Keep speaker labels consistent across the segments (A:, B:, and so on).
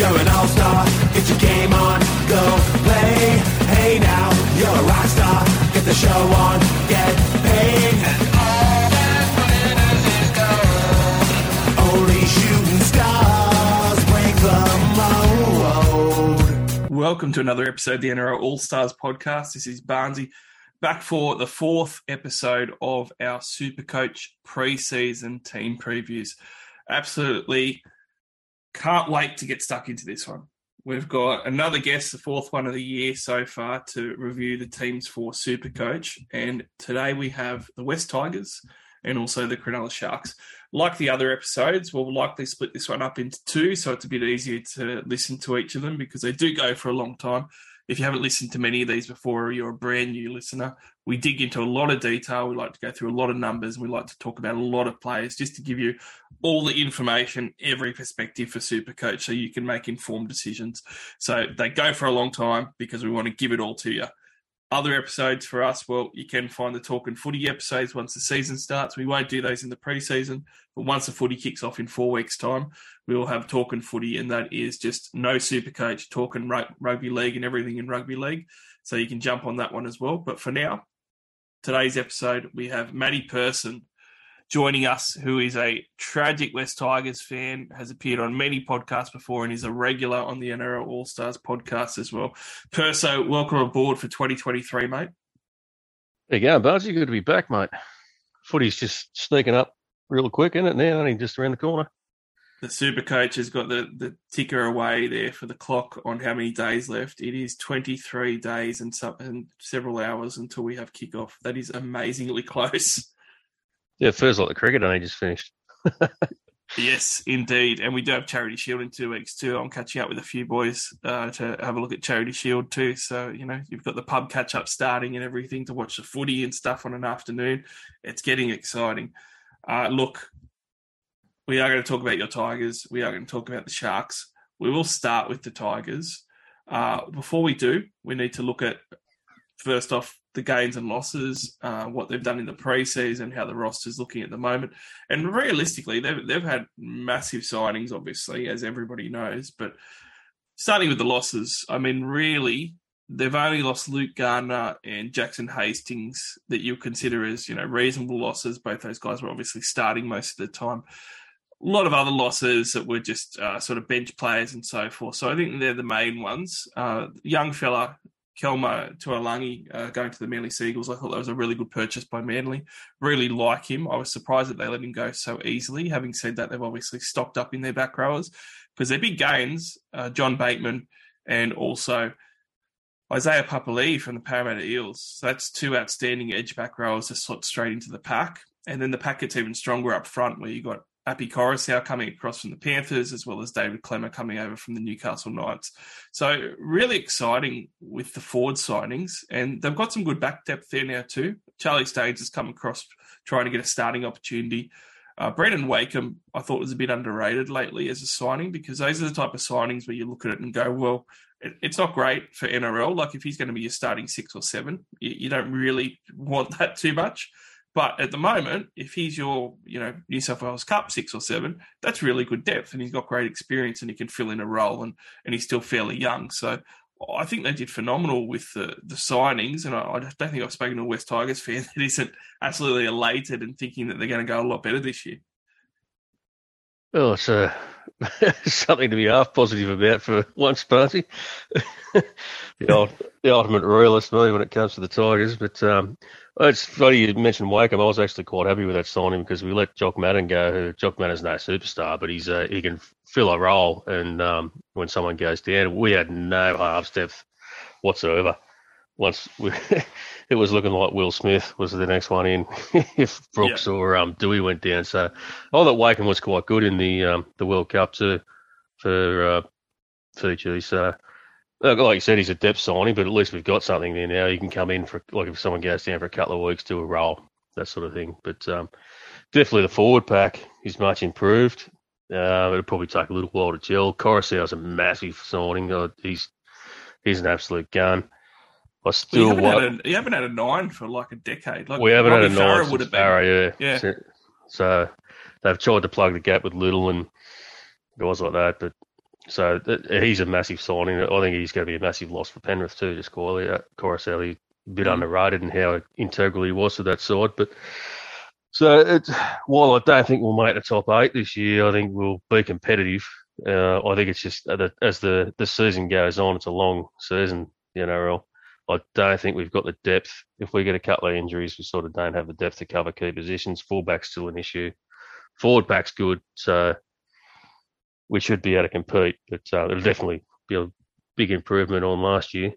A: you're an all-star. Get your game on, go play. Hey now, you're a rock star. Get the show on, get paid. And all that glitters is gold. Only shooting stars break the mold.
B: Welcome to another episode of the NRL All Stars podcast. This is Barnsey back for the fourth episode of our Super Coach preseason team previews. Absolutely can't wait to get stuck into this one. We've got another guest, the fourth one of the year so far, to review the teams for Super Coach. And today we have the West Tigers and also the Cronulla Sharks. Like the other episodes, we'll likely split this one up into two, so it's a bit easier to listen to each of them because they do go for a long time. If you haven't listened to many of these before or you're a brand new listener, we dig into a lot of detail. We like to go through a lot of numbers. We like to talk about a lot of players just to give you all the information, every perspective for Supercoach so you can make informed decisions. So they go for a long time because we want to give it all to you. Other episodes for us, well, you can find the Talking Footy episodes once the season starts. We won't do those in the preseason, but once the footy kicks off in four weeks' time, we will have Talking Footy, and that is just no super coach talking rugby league and everything in rugby league. So you can jump on that one as well. But for now, today's episode, we have Matty Person joining us, who is a tragic West Tigers fan, has appeared on many podcasts before, and is a regular on the NRL All Stars podcast as well. Perso, welcome aboard for 2023, mate.
C: There you go, Bargy. Good to be back, mate. Footy's just sneaking up real quick, isn't it? Now, only just around the corner.
B: The super coach has got the, the ticker away there for the clock on how many days left. It is 23 days and, some, and several hours until we have kickoff. That is amazingly close.
C: Yeah, feels like the cricket only just finished.
B: yes, indeed. And we do have Charity Shield in two weeks too. I'm catching up with a few boys uh, to have a look at Charity Shield too. So, you know, you've got the pub catch up starting and everything to watch the footy and stuff on an afternoon. It's getting exciting. Uh, look, we are going to talk about your Tigers. We are going to talk about the Sharks. We will start with the Tigers. Uh, before we do, we need to look at first off the gains and losses, uh, what they've done in the preseason, how the roster's looking at the moment, and realistically, they've they've had massive signings, obviously, as everybody knows. But starting with the losses, I mean, really, they've only lost Luke Garner and Jackson Hastings that you consider as you know reasonable losses. Both those guys were obviously starting most of the time. A lot of other losses that were just uh, sort of bench players and so forth. So I think they're the main ones. Uh, young fella Kelma Tuilagi uh, going to the Manly Sea Eagles. I thought that was a really good purchase by Manly. Really like him. I was surprised that they let him go so easily. Having said that, they've obviously stocked up in their back rowers because they're big gains. Uh, John Bateman and also Isaiah Papali'i from the Parramatta Eels. So that's two outstanding edge back rowers to slot straight into the pack. And then the pack gets even stronger up front where you've got Api Koroisau coming across from the Panthers, as well as David Klemmer coming over from the Newcastle Knights. So really exciting with the forward signings, and they've got some good back depth there now too. Charlie Staines has come across trying to get a starting opportunity. Uh, Brandon Wakeham, I thought was a bit underrated lately as a signing because those are the type of signings where you look at it and go, well, it, it's not great for NRL. Like if he's going to be a starting six or seven, you, you don't really want that too much. But at the moment, if he's your, you know, New South Wales Cup six or seven, that's really good depth, and he's got great experience, and he can fill in a role, and and he's still fairly young. So I think they did phenomenal with the the signings, and I, I don't think I've spoken to a West Tigers fan that isn't absolutely elated and thinking that they're going to go a lot better this year.
C: Well, it's uh, something to be half positive about for once, Party. the, old, the ultimate royalist me when it comes to the Tigers, but um, it's funny you mentioned Wakeham. I was actually quite happy with that signing because we let Jock Madden go. Who Jock Madden's no superstar, but he's uh, he can fill a role. And um, when someone goes down, we had no half depth whatsoever. Once we, it was looking like Will Smith was the next one in if Brooks yeah. or um, Doueihi went down. So I thought Wakeham was quite good in the um, the World Cup too for uh, Fiji. So like you said, he's a depth signing, but at least we've got something there now. He can come in for like if someone goes down for a couple of weeks, do a role, that sort of thing. But um, definitely the forward pack is much improved. Uh, it'll probably take a little while to gel. Koroisau's a massive signing. Uh, he's he's an absolute gun.
B: I still well, you, haven't had a, you haven't had a nine for like a decade. Like
C: we haven't Robbie had a Farah nine would have been. yeah. yeah. So, they've tried to plug the gap with Little and guys like that, but so th- he's a massive signing. I think he's going to be a massive loss for Penrith too. Just uh, Koroisau, a bit
B: Mm.
C: underrated in how integral he was to that side. But so it's, while I don't think we'll make the top eight this year, I think we'll be competitive. Uh, I think it's just uh, the, as the, the season goes on, it's a long season, the NRL. I don't think we've got the depth. If we get a couple of injuries, we sort of don't have the depth to cover key positions. Fullback's still an issue. Forward back's good, so we should be able to compete. But uh, it'll definitely be a big improvement on last year.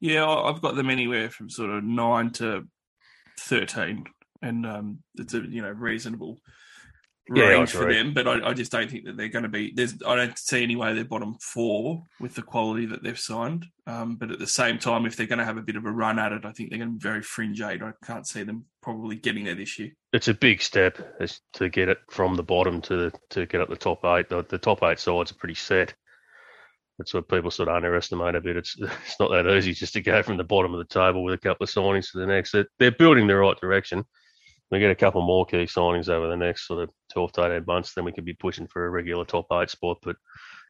B: Yeah, I've got them anywhere from sort of nine to thirteen, and um, it's a you know reasonable
C: Yeah,
B: range for them. But I, I just don't think that they're going to be. There's I don't see any way they're bottom four with the quality that they've signed. Um, but at the same time, if they're going to have a bit of a run at it, I think they're going to be very fringe eight. I can't see them probably getting there this year.
C: It's a big step to get it from the bottom to to get up the top eight. The, the top eight sides are pretty set. That's what people sort of underestimate a bit. It's it's not that easy just to go from the bottom of the table with a couple of signings to the next. They're, they're building the right direction. We get a couple more key signings over the next sort of 12 to 18 months, then we could be pushing for a regular top eight spot. But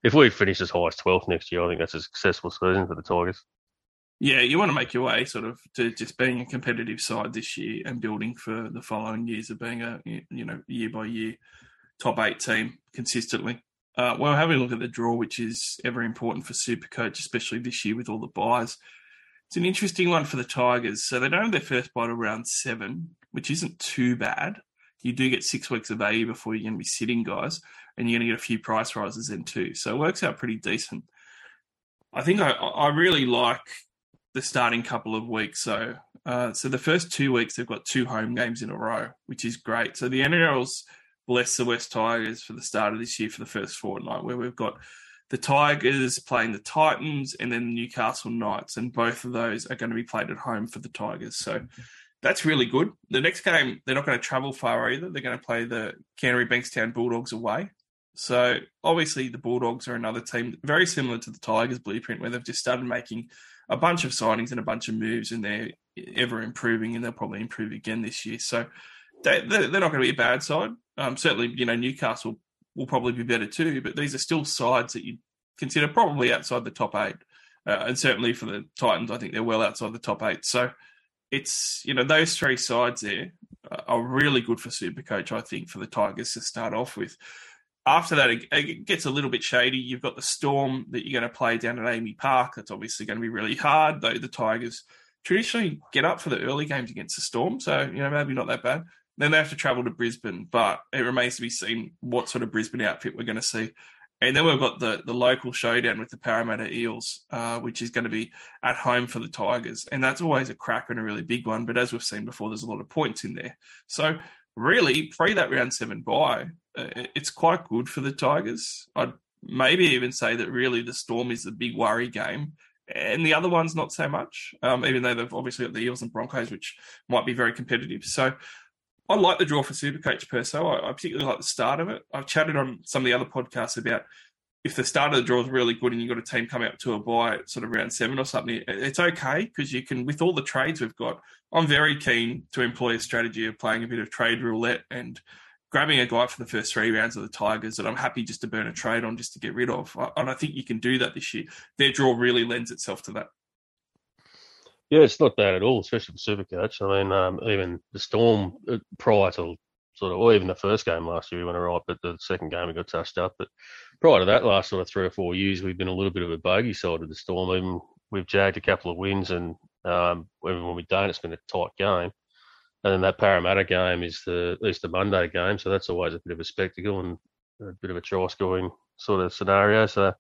C: if we finish as high as 12th next year, I think that's a successful season for the Tigers.
B: Yeah, you want to make your way sort of to just being a competitive side this year and building for the following years of being a you know year by year top eight team consistently. Uh, well, having a look at the draw, which is ever important for Supercoach, especially this year with all the byes. It's an interesting one for the Tigers. So they don't have their first bye till round seven, which isn't too bad. You do get six weeks of value before you're going to be sitting guys, and you're going to get a few price rises in too. So it works out pretty decent. I think I, I really like the starting couple of weeks. So, uh, so the first two weeks they've got two home games in a row, which is great. So the NRL's blessed the West Tigers for the start of this year for the first fortnight, where we've got the Tigers playing the Titans and then the Newcastle Knights, and both of those are going to be played at home for the Tigers. So that's really good. The next game they're not going to travel far either. They're going to play the Canterbury Bankstown Bulldogs away. So obviously the Bulldogs are another team very similar to the Tigers blueprint, where they've just started making a bunch of signings and a bunch of moves, and they're ever improving, and they'll probably improve again this year. So they, they're they're not going to be a bad side. Um, certainly, you know Newcastle will probably be better too, but these are still sides that you consider probably outside the top eight, uh, and certainly for the Titans, I think they're well outside the top eight. So it's you know those three sides there are really good for Supercoach. I think for the Tigers to start off with. After that, it, it gets a little bit shady. You've got the Storm that you're going to play down at AAMI Park. That's obviously going to be really hard, though the Tigers traditionally get up for the early games against the Storm, so you know maybe not that bad. Then they have to travel to Brisbane, but it remains to be seen what sort of Brisbane outfit we're going to see. And then we've got the the local showdown with the Parramatta Eels, uh, which is going to be at home for the Tigers, and that's always a cracker and a really big one. But as we've seen before, there's a lot of points in there. So really, pre that round seven bye, uh, it's quite good for the Tigers. I'd maybe even say that really the Storm is the big worry game, and the other ones not so much. Um, even though they've obviously got the Eels and Broncos, which might be very competitive. So I like the draw for Supercoach per se. I, I particularly like the start of it. I've chatted on some of the other podcasts about if the start of the draw is really good and you've got a team coming up to a bye sort of round seven or something, it's okay because you can, with all the trades we've got, I'm very keen to employ a strategy of playing a bit of trade roulette and grabbing a guy for the first three rounds of the Tigers that I'm happy just to burn a trade on just to get rid of. And I think you can do that this year. Their draw really lends itself to that.
C: Yeah, it's not bad at all, especially for Supercoach. I mean, um, even the Storm uh, prior to sort of, or even the first game last year, we went all right, but the second game we got touched up. But prior to that, last sort of three or four years, we've been a little bit of a bogey side of the Storm. Even we've jagged a couple of wins, and um, even when we don't, it's been a tight game. And then that Parramatta game is the Easter Monday game, so that's always a bit of a spectacle and a bit of a try scoring sort of scenario. So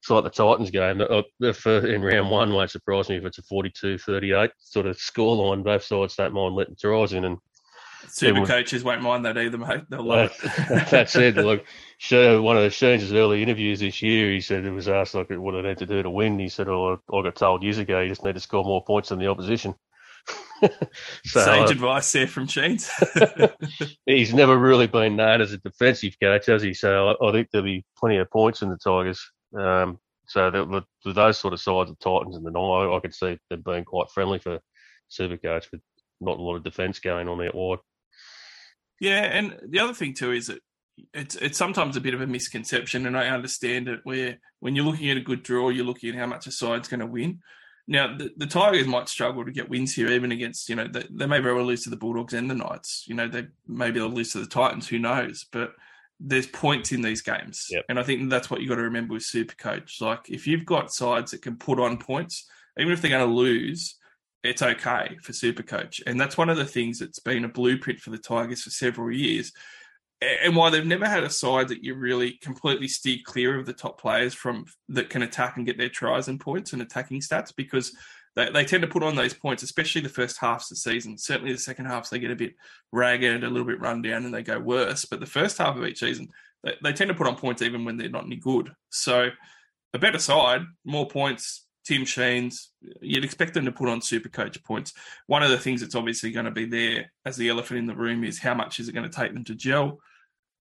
C: it's like the Titans game. If uh, in round one, won't surprise me if it's a 42-38 sort of scoreline. Both sides don't mind letting tries in, and
B: Super coaches won't mind that either, mate. They'll love
C: that,
B: it.
C: that said, look, one of the Sheens' early interviews this year, he said it was asked like what I need to do to win. He said, "Oh, I got told years ago, you just need to score more points than the opposition." so
B: Sage
C: uh,
B: advice there from Sheens.
C: he's never really been known as a defensive coach, has he? So I, I think there'll be plenty of points in the Tigers. Um, so with, with those sort of sides, the Titans and the I, I could see them being quite friendly for Supercoach with not a lot of defence going on out wide.
B: Yeah, and the other thing too is that it's it's sometimes a bit of a misconception, and I understand it. Where when you're looking at a good draw, you're looking at how much a side's going to win. Now, the, the, Tigers might struggle to get wins here, even against you know they, they may very well lose to the Bulldogs and the Knights. You know, they maybe they'll lose to the Titans. Who knows? But there's points in these games,
C: Yep.
B: and I think that's what you've got to remember with Super Coach. Like if you've got sides that can put on points, even if they're going to lose, it's okay for Super Coach, and that's one of the things that's been a blueprint for the Tigers for several years and why they've never had a side that you really completely steer clear of the top players from that can attack and get their tries and points and attacking stats because they, they tend to put on those points, especially the first halves of the season. Certainly the second halves they get a bit ragged, a little bit run down, and they go worse. But the first half of each season, they, they tend to put on points even when they're not any good. So a better side, more points, Tim Sheens, you'd expect them to put on super coach points. One of the things that's obviously going to be there as the elephant in the room is how much is it going to take them to gel?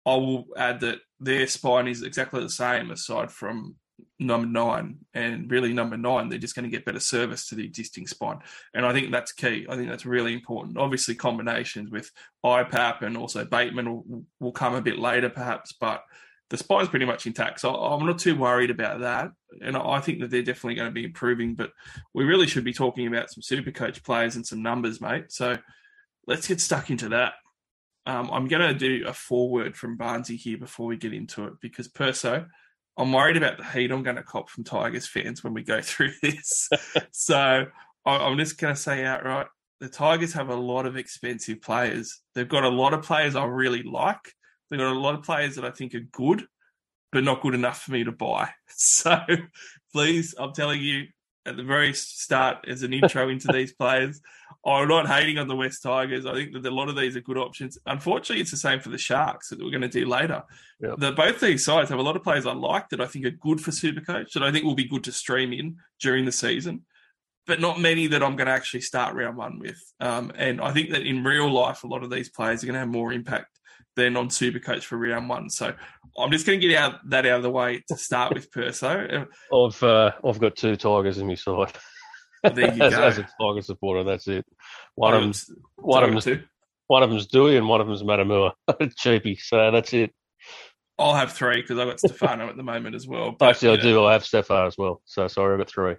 B: I will add that their spine is exactly the same aside from number nine and really number nine they're just going to get better service to the existing spine. And i think that's key. I think that's really important. Obviously combinations with ipap and also bateman will, will come a bit later perhaps but the spine's pretty much intact. So i'm not too worried about that. And i think that they're definitely going to be improving but we really should be talking about some super coach players and some numbers mate. So let's get stuck into that. Um, I'm going to do a forward from Barnsey here before we get into it because Perso, I'm worried about the heat I'm going to cop from Tigers fans when we go through this. so I'm just going to say outright the Tigers have a lot of expensive players. They've got a lot of players I really like. They've got a lot of players that I think are good, but not good enough for me to buy. So please, I'm telling you at the very start as an intro into these players, I'm not hating on the West Tigers. I think that a lot of these are good options. Unfortunately, it's the same for the Sharks that we're going to do later.
C: Yep.
B: The, both these sides have a lot of players I like that I think are good for Supercoach that I think will be good to stream in during the season, but not many that I'm going to actually start round one with. Um, and I think that in real life, a lot of these players are going to have more impact than on Supercoach for round one. So I'm just going to get out that out of the way to start with Perso.
C: I've uh, I've got two Tigers in my side.
B: There you
C: as,
B: go.
C: as a Tiger supporter, that's it. One of them's one of them's
B: two.
C: one of them's Doueihi and one of them's Matamua. Cheapy. So that's it.
B: I'll have three because I've got Stefano at the moment as well. But,
C: Actually, I do. I have Stefano as well. So sorry, I've got three.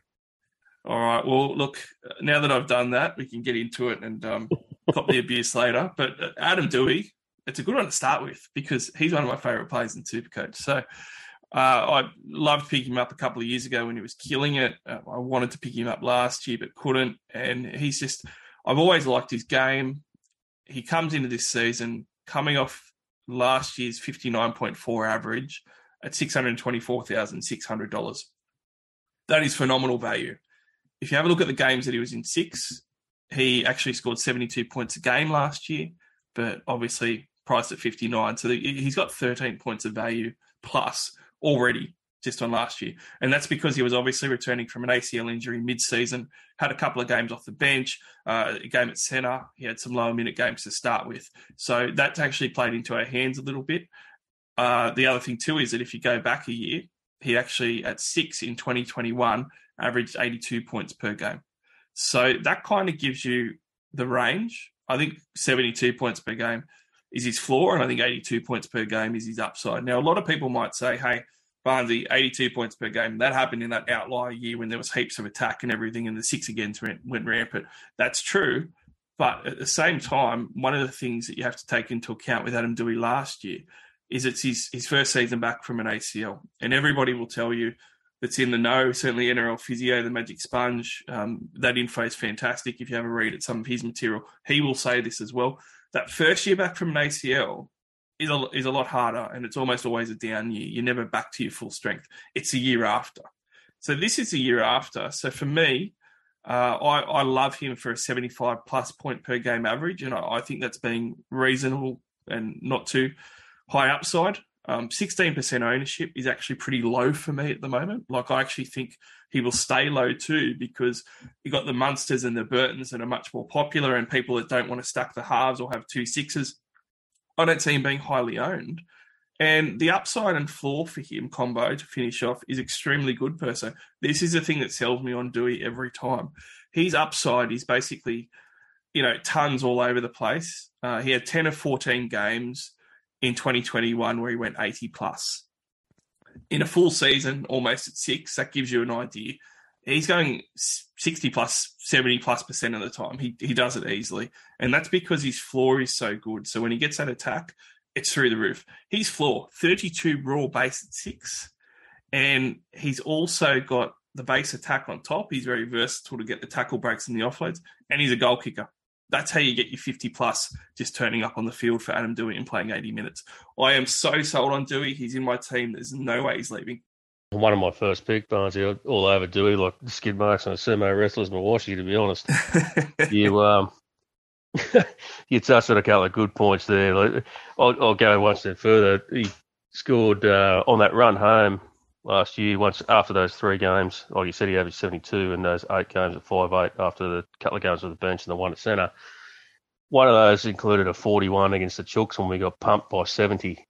B: All right. Well, look, now that I've done that, we can get into it and um, cop the abuse later. But uh, Adam Doueihi, it's a good one to start with because he's one of my favourite players in Supercoach. So uh, I loved picking him up a couple of years ago when he was killing it. Uh, I wanted to pick him up last year but couldn't. And he's just, I've always liked his game. He comes into this season coming off last year's 59.4 average at $624,600. That is phenomenal value. If you have a look at the games that he was in six, he actually scored 72 points a game last year, but obviously priced at 59. So he's got 13 points of value plus already just on last year. And that's because he was obviously returning from an ACL injury mid season, had a couple of games off the bench, uh, a game at centre. He had some lower minute games to start with. So that's actually played into our hands a little bit. Uh, the other thing, too, is that if you go back a year, he actually, at six in 2021, averaged 82 points per game. So that kind of gives you the range. I think 72 points per game is his floor, and I think 82 points per game is his upside. Now, a lot of people might say, hey, Barnesy, 82 points per game. That happened in that outlier year when there was heaps of attack and everything, and the six against went, went rampant. That's true. But at the same time, one of the things that you have to take into account with Adam Doueihi last year is it's his, his first season back from an ACL. And everybody will tell you that's in the know, certainly NRL Physio, the Magic Sponge, um, that info is fantastic. If you have a read at some of his material, he will say this as well. That first year back from an ACL is a, is a lot harder and it's almost always a down year. You're never back to your full strength. It's a year after. So this is a year after. So for me, uh, I, I love him for a 75 plus point per game average. And I, I think that's being reasonable and not too high upside. Um, 16% ownership is actually pretty low for me at the moment. Like, I actually think he will stay low too because you got the Munsters and the Burtons that are much more popular and people that don't want to stack the halves or have two sixes. I don't see him being highly owned. And the upside and floor for him combo to finish off is extremely good, Perso. This is the thing that sells me on Doueihi every time. His upside is basically, you know, tons all over the place. Uh, he had 10 of 14 games in 2021 where he went 80 plus. In a full season, almost at six, that gives you an idea. He's going 60 plus, 70 plus percent of the time. He, he does it easily. And that's because his floor is so good. So when he gets that attack, it's through the roof. His floor, 32 raw base at six. And he's also got the base attack on top. He's very versatile to get the tackle breaks and the offloads. And he's a goal kicker that's how you get your 50 plus just turning up on the field for Adam Doueihi and playing 80 minutes. I am so sold on Doueihi. He's in my team. There's no way he's leaving.
C: One of my first pick, Barnesy, all over Doueihi, like skid marks on a sumo wrestler's Mawashi, to be honest. you um, you touched on a couple of good points there. I'll, I'll go one step further. He scored uh, on that run home last year. Once after those three games, like you said, he averaged 72 in those eight games at five eight after the couple of games with the bench and the one at centre. One of those included a 41 against the Chooks when we got pumped by 70.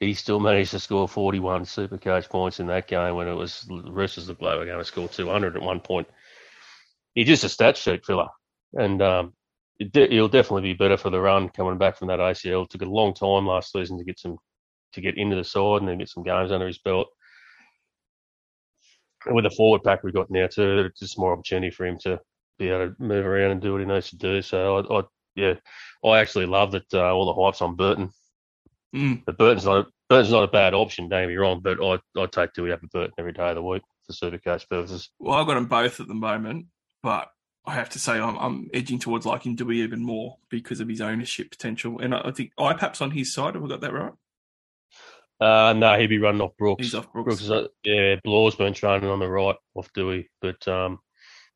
C: He still managed to score 41 super coach points in that game when it was the Roosters looked like were going to score 200 at one point. He's just a stat sheet filler. And um, de- he'll definitely be better for the run coming back from that ACL. It took a long time last season to get some to get into the side and then get some games under his belt with the forward pack we've got now too, it's just more opportunity for him to be able to move around and do what he needs to do. So I, I yeah, I actually love that uh, all the hypes on Burton.
B: Mm.
C: But Burton's not a, Burton's not a bad option. Don't get me wrong, but I I take Doueihi up a Burton every day of the week for super coach purposes.
B: Well, I've got them both at the moment, but I have to say I'm, I'm edging towards liking Doueihi even more because of his ownership potential. And I, I think IPAP's on his side. Have we got that right?
C: Uh, no, he'd be running off Brooks.
B: He's off Brooks.
C: Brooks is, uh, yeah, Blore's been training on the right off Doueihi, but um,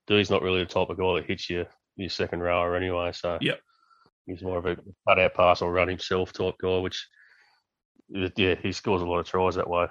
C: Doueihi's not really the type of guy that hits you your second rower anyway. So
B: Yep.
C: he's more of a cut out pass or run himself type guy, which yeah, he scores a lot of tries that way.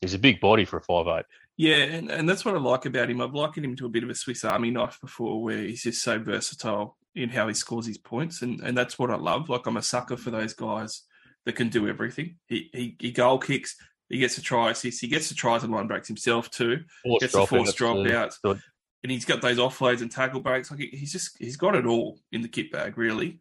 C: He's a big body for a five eight.
B: Yeah, and, and that's what I like about him. I've likened him to a bit of a Swiss Army knife before, where he's just so versatile in how he scores his points, and, and that's what I love. Like I'm a sucker for those guys that can do everything. He he, he goal kicks, he gets a try assist, he gets the tries and line breaks himself too,
C: Forced
B: gets the forced
C: dropouts,
B: dropouts,
C: good.
B: and he's got those offloads and tackle breaks. Like he's just he's got it all in the kit bag, really.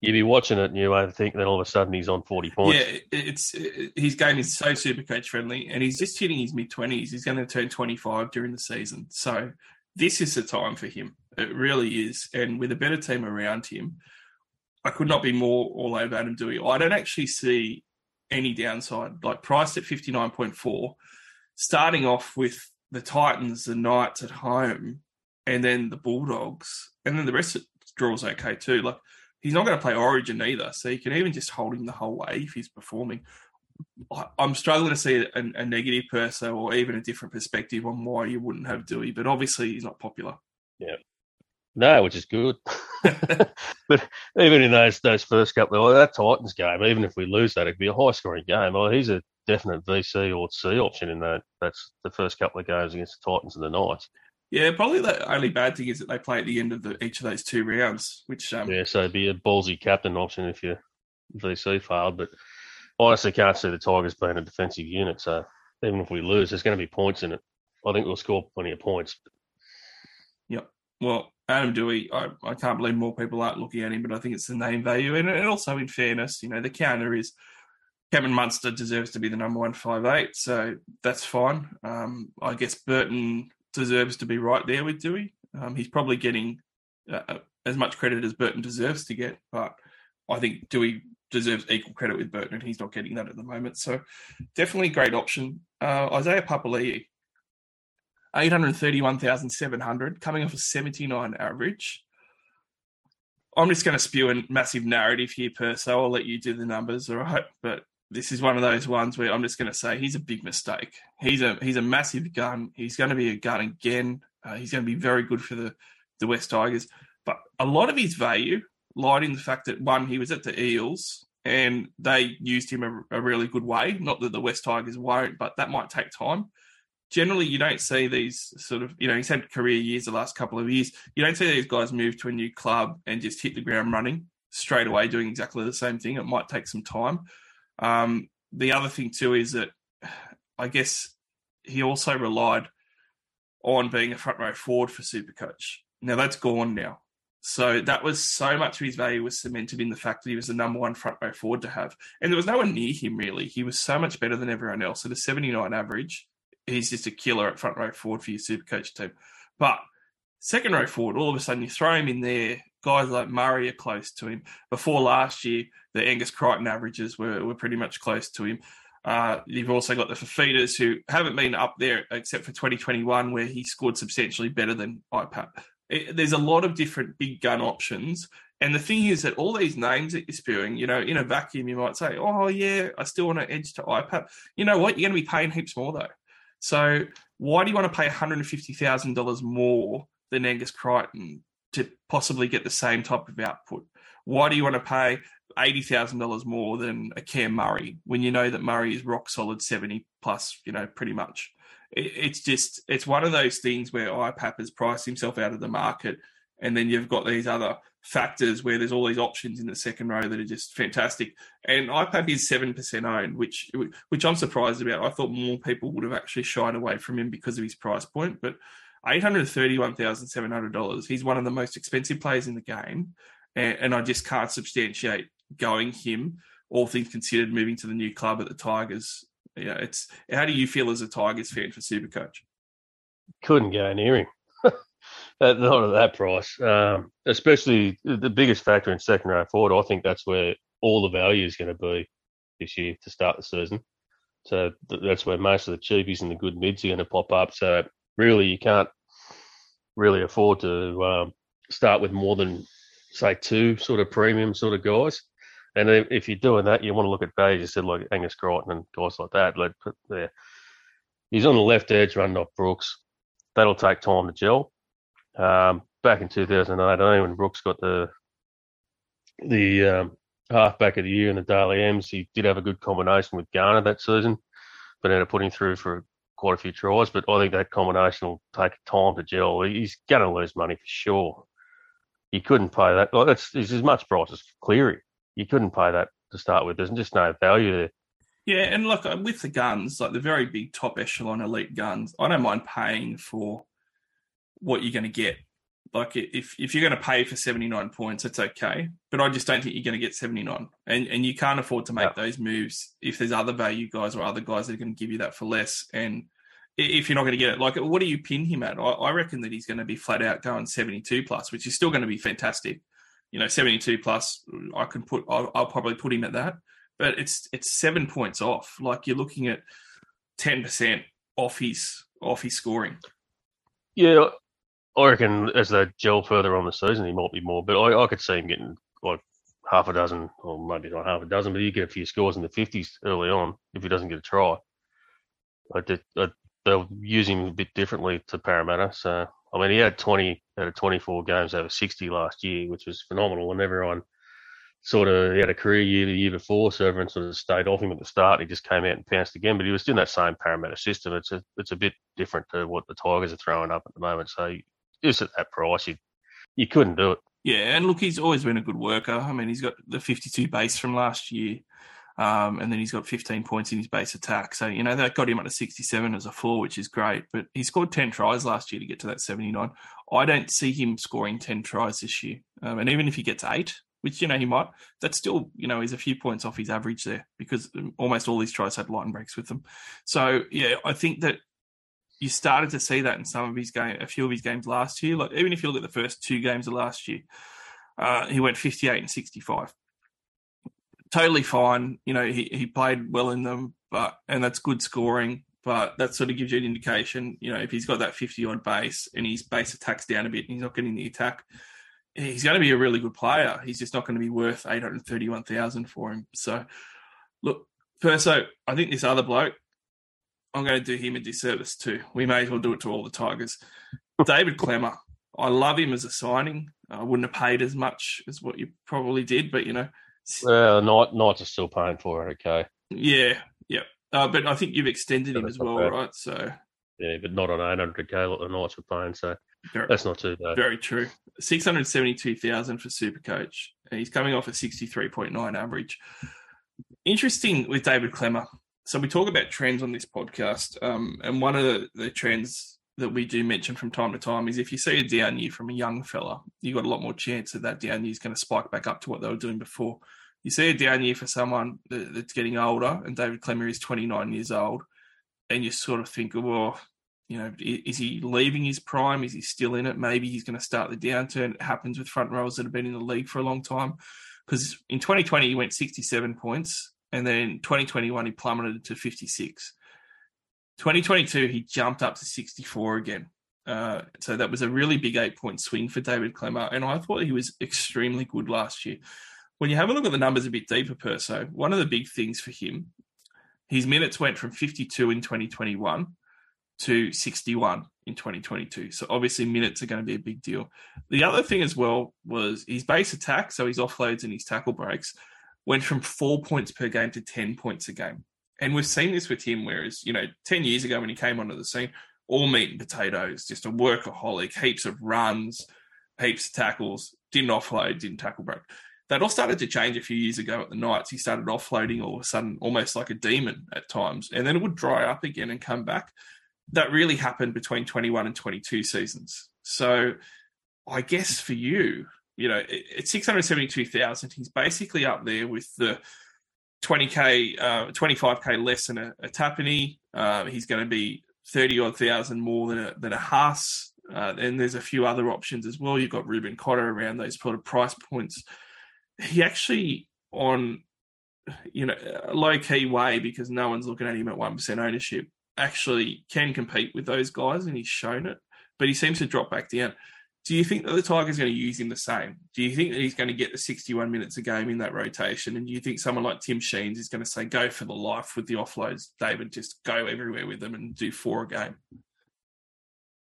C: You'd be watching it and you won't think Then all of a sudden he's on 40 points.
B: Yeah, it's it, his game is so super coach friendly, and he's just hitting his mid twenties. He's going to turn twenty five during the season, so this is the time for him. It really is, and with a better team around him, I could not be more all over Adam Doueihi. I don't actually see any downside. Like priced at fifty nine point four, starting off with the Titans, the Knights at home, and then the Bulldogs, and then the rest of draw's okay too. Like he's not going to play Origin either, so you can even just hold him the whole way if he's performing. I'm struggling to see a, a negative per se or even a different perspective on why you wouldn't have Doueihi, but obviously he's not popular.
C: No, which is good. but even in those those first couple of that Titans game, even if we lose that, it'd be a high scoring game. Well, he's a definite VC or C option in that. That's the first couple of games against the Titans and the Knights.
B: Yeah, probably the only bad thing is that they play at the end of the, each of those two rounds, which um,
C: Yeah, so it'd be a ballsy captain option if your VC failed. But I honestly can't see the Tigers being a defensive unit. So even if we lose, there's going to be points in it. I think we'll score plenty of points. Yep.
B: Well, Adam Doueihi, I, I can't believe more people aren't looking at him, but I think it's the name value. And, and also, in fairness, you know, the counter is Kevin Munster deserves to be the number one five eight, so that's fine. Um, I guess Burton deserves to be right there with Doueihi. Um, he's probably getting uh, as much credit as Burton deserves to get, but I think Doueihi deserves equal credit with Burton, and he's not getting that at the moment. So, definitely great option. Uh, Isaiah Papali'i, 831,700, coming off a 79 average. I'm just going to spew a massive narrative here, per so I'll let you do the numbers, all right? But this is one of those ones where I'm just going to say he's a big mistake. He's a he's a massive gun. He's going to be a gun again. Uh, he's going to be very good for the the West Tigers. But a lot of his value lied in the fact that one, he was at the Eels and they used him a, a really good way. Not that the West Tigers won't, but that might take time generally you don't see these sort of you know he's had career years the last couple of years you don't see these guys move to a new club and just hit the ground running straight away doing exactly the same thing it might take some time um, the other thing too is that i guess he also relied on being a front row forward for supercoach now that's gone now So that was so much of his value was cemented in the fact that he was the number one front row forward to have. And there was no one near him really. He was so much better than everyone else. At a 79 average, he's just a killer at front row forward for your super coach team. But second row forward, all of a sudden you throw him in there. Guys like Murray are close to him. Before last year, the Angus Crichton averages were, were pretty much close to him. Uh, you've also got the Fifitas who haven't been up there except for 2021, where he scored substantially better than IPAP. It, there's a lot of different big gun options. And the thing is that all these names that you're spewing, you know, in a vacuum, you might say, oh, yeah, I still want to edge to IPAP. You know what? You're going to be paying heaps more, though. So why do you want to pay $150,000 more than Angus Crichton to possibly get the same type of output? Why do you want to pay $80,000 more than a Cam Murray when you know that Murray is rock solid 70 plus, you know, pretty much? it's just it's one of those things where IPAP has priced himself out of the market, and then you've got these other factors where there's all these options in the second row that are just fantastic. And IPAP is seven percent owned, which which I'm surprised about. I thought more people would have actually shied away from him because of his price point, but. Eight hundred thirty-one thousand seven hundred dollars. He's one of the most expensive players in the game, and, and I just can't substantiate going him. All things considered, moving to the new club at the Tigers yeah, it's how do you feel as a Tigers fan for Supercoach?
C: Couldn't go near him. Not at that price. Um, especially the biggest factor in second row forward. I think that's where all the value is going to be this year to start the season. So that's where most of the cheapies and the good mids are going to pop up. So really, you can't really afford to um, start with more than say two sort of premium sort of guys. And if you're doing that, you want to look at values. You said like Angus Crichton and guys like that. Like he's on the left edge running off Brooks. That'll take time to gel. Um, back in 2018, when Brooks got the the um, halfback of the year in the Dally M's, he did have a good combination with Garner that season, but ended up putting through for quite a few tries. But I think that combination will take time to gel. He's going to lose money for sure. You couldn't pay that. Well, that's it's as much price as Cleary you couldn't pay that to start with. There's just no value there.
B: Yeah, and look uh, with the guns, like the very big top echelon elite guns, I don't mind paying for what you're going to get. Like if if you're going to pay for 79 points, it's okay. But I just don't think you're going to get 79, and and you can't afford to make yeah. those moves if there's other value guys or other guys that are going to give you that for less. And if you're not going to get it, like what do you pin him at? I, I reckon that he's going to be flat out going 72 plus, which is still going to be fantastic you know, 72 plus, I can put, I'll, I'll, probably put him at that. But it's it's seven points off. Like you're looking at 10% off his off his scoring.
C: Yeah, I reckon as they gel further on the season, he might be more. But I, I could see him getting like half a dozen, or maybe not half a dozen, but he get a few scores in the 50s early on if he doesn't get a try. Did, they'll use him a bit differently to Parramatta. So I mean, he had 20 out of 24 games over 60 last year, which was phenomenal. And everyone sort of he had a career year the year before, so everyone sort of stayed off him at the start. He just came out and pounced again, but he was doing that same Parramatta system. It's a it's a bit different to what the Tigers are throwing up at the moment. So just at that price, you you couldn't do it.
B: Yeah, and look, he's always been a good worker. I mean, he's got the 52 base from last year. Um, and then he's got 15 points in his base attack. So, you know, that got him up to 67 as a floor, which is great. But he scored 10 tries last year to get to that 79. I don't see him scoring 10 tries this year. Um, and even if he gets eight, which, you know, he might, that's still, you know, he's a few points off his average there because almost all these tries had line breaks with them. So, yeah, I think that you started to see that in some of his game, a few of his games last year. Like, even if you look at the first two games of last year, uh, he went 58 and 65 totally fine. You know, he, he played well in them, but and that's good scoring. But that sort of gives you an indication, you know, if he's got that 50 odd base and his base attacks down a bit and he's not getting the attack, he's going to be a really good player. He's just not going to be worth 831,000 for him. So, look, Perso, I think this other bloke, I'm going to do him a disservice too. We may as well do it to all the Tigers. David Klemmer, I love him as a signing. I wouldn't have paid as much as what you probably did, but you know,
C: well, Knight, Knights are still paying for it, okay.
B: Yeah, yeah. Uh, but I think you've extended him as well, bad. right? So
C: yeah, but not on 800k like the Knights were paying. So very, that's not too bad.
B: Very true. 672,000 for Supercoach. He's coming off a 63.9 average. Interesting with David Klemmer. So we talk about trends on this podcast, um, and one of the, the, trends that we do mention from time to time is if you see a down year from a young fella, you got a lot more chance that that down year is going to spike back up to what they were doing before. You see a down year for someone that's getting older, and David Klemmer is 29 years old, and you sort of think, well, you know, is he leaving his prime? Is he still in it? Maybe he's going to start the downturn. It happens with front rowers that have been in the league for a long time. Because in 2020, he went 67 points, and then 2021, he plummeted to 56. 2022, he jumped up to 64 again. Uh, so that was a really big eight point swing for David Klemmer. And I thought he was extremely good last year. When you have a look at the numbers a bit deeper, Perso, one of the big things for him, his minutes went from 52 in 2021 to 61 in 2022. So obviously minutes are going to be a big deal. The other thing as well was his base attack, so his offloads and his tackle breaks, went from four points per game to 10 points a game. And we've seen this with him, whereas, you know, 10 years ago when he came onto the scene, all meat and potatoes, just a workaholic, heaps of runs, heaps of tackles, didn't offload, didn't tackle break. That all started to change a few years ago at the Knights. He started offloading all of a sudden, almost like a demon at times, and then it would dry up again and come back. That really happened between 21 and 22 seasons. So I guess for you, you know, at 672,000, he's basically up there with the 20k, uh, 25k less than a, a. Uh, he's going to be 30 odd thousand more than a, than a Haas. Uh, and there's a few other options as well. You've got Reuben Cotter around those sort of price points. He actually, on you know a low key way because no one's looking at him at one percent ownership, actually can compete with those guys, and he's shown it. But he seems to drop back down. Do you think that the Tigers going to use him the same? Do you think that he's going to get the 61 minutes a game in that rotation? And do you think someone like Tim Sheens is going to say, go for the life with the offloads, David, just go everywhere with them and do four a game?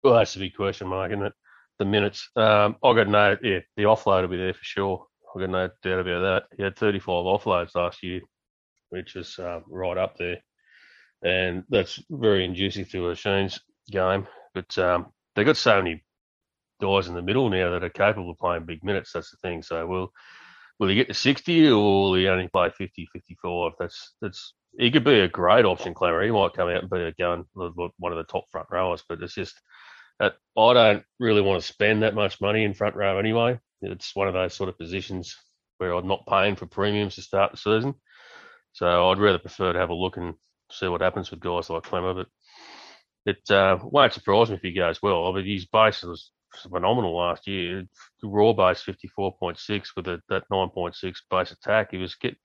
C: Well, that's a big question, Mike, isn't it? The minutes. Um, I've got no, yeah, the offload will be there for sure. I've got no doubt about that. He had 35 offloads last year, which is uh, right up there. And that's very inducing to a Sheens game. But um, they've got so many guys in the middle now that are capable of playing big minutes. That's the thing. So will will he get to 60 or will he only play 50, 55? That's that's he could be a great option, Klemmer. He might come out and be a gun, one of the top front rowers, but it's just that I don't really want to spend that much money in front row anyway. It's one of those sort of positions where I'm not paying for premiums to start the season. So I'd rather prefer to have a look and see what happens with guys like Klemmer. But it uh, won't surprise me if he goes well. I mean, his base was phenomenal last year. Raw base 54.6 with a, that 9.6 base attack. He was get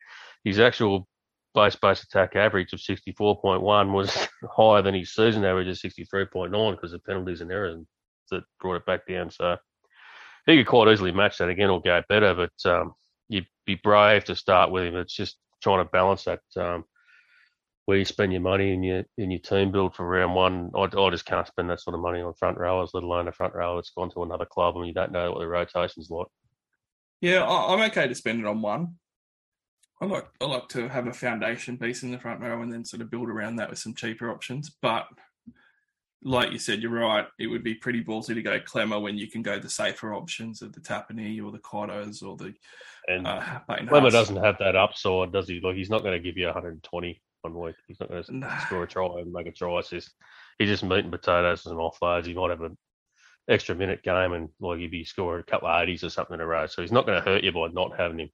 C: his actual base base attack average of 64.1 was higher than his season average of 63.9 because of penalties and errors that brought it back down. So he could quite easily match that again or go better, but um, you'd be brave to start with him. It's just trying to balance that um, where you spend your money in your in your team build for round one. I, I just can't spend that sort of money on front rowers, let alone a front rower that's gone to another club and you don't know what the rotation's like.
B: Yeah, I'm okay to spend it on one. I like I like to have a foundation piece in the front row and then sort of build around that with some cheaper options. But like you said, you're right. It would be pretty ballsy to go Klemmer when you can go the safer options of the Tapine or the Cottos or the
C: and uh, Klemmer doesn't have that upside, does he? Like he's not going to give you 120 one week. He's not going to nah. score a try and make a try assist. He's just meat and potatoes and offloads. He might have an extra minute game and like he'd be scoring a couple of 80s or something in a row. So he's not going to hurt you by not having him.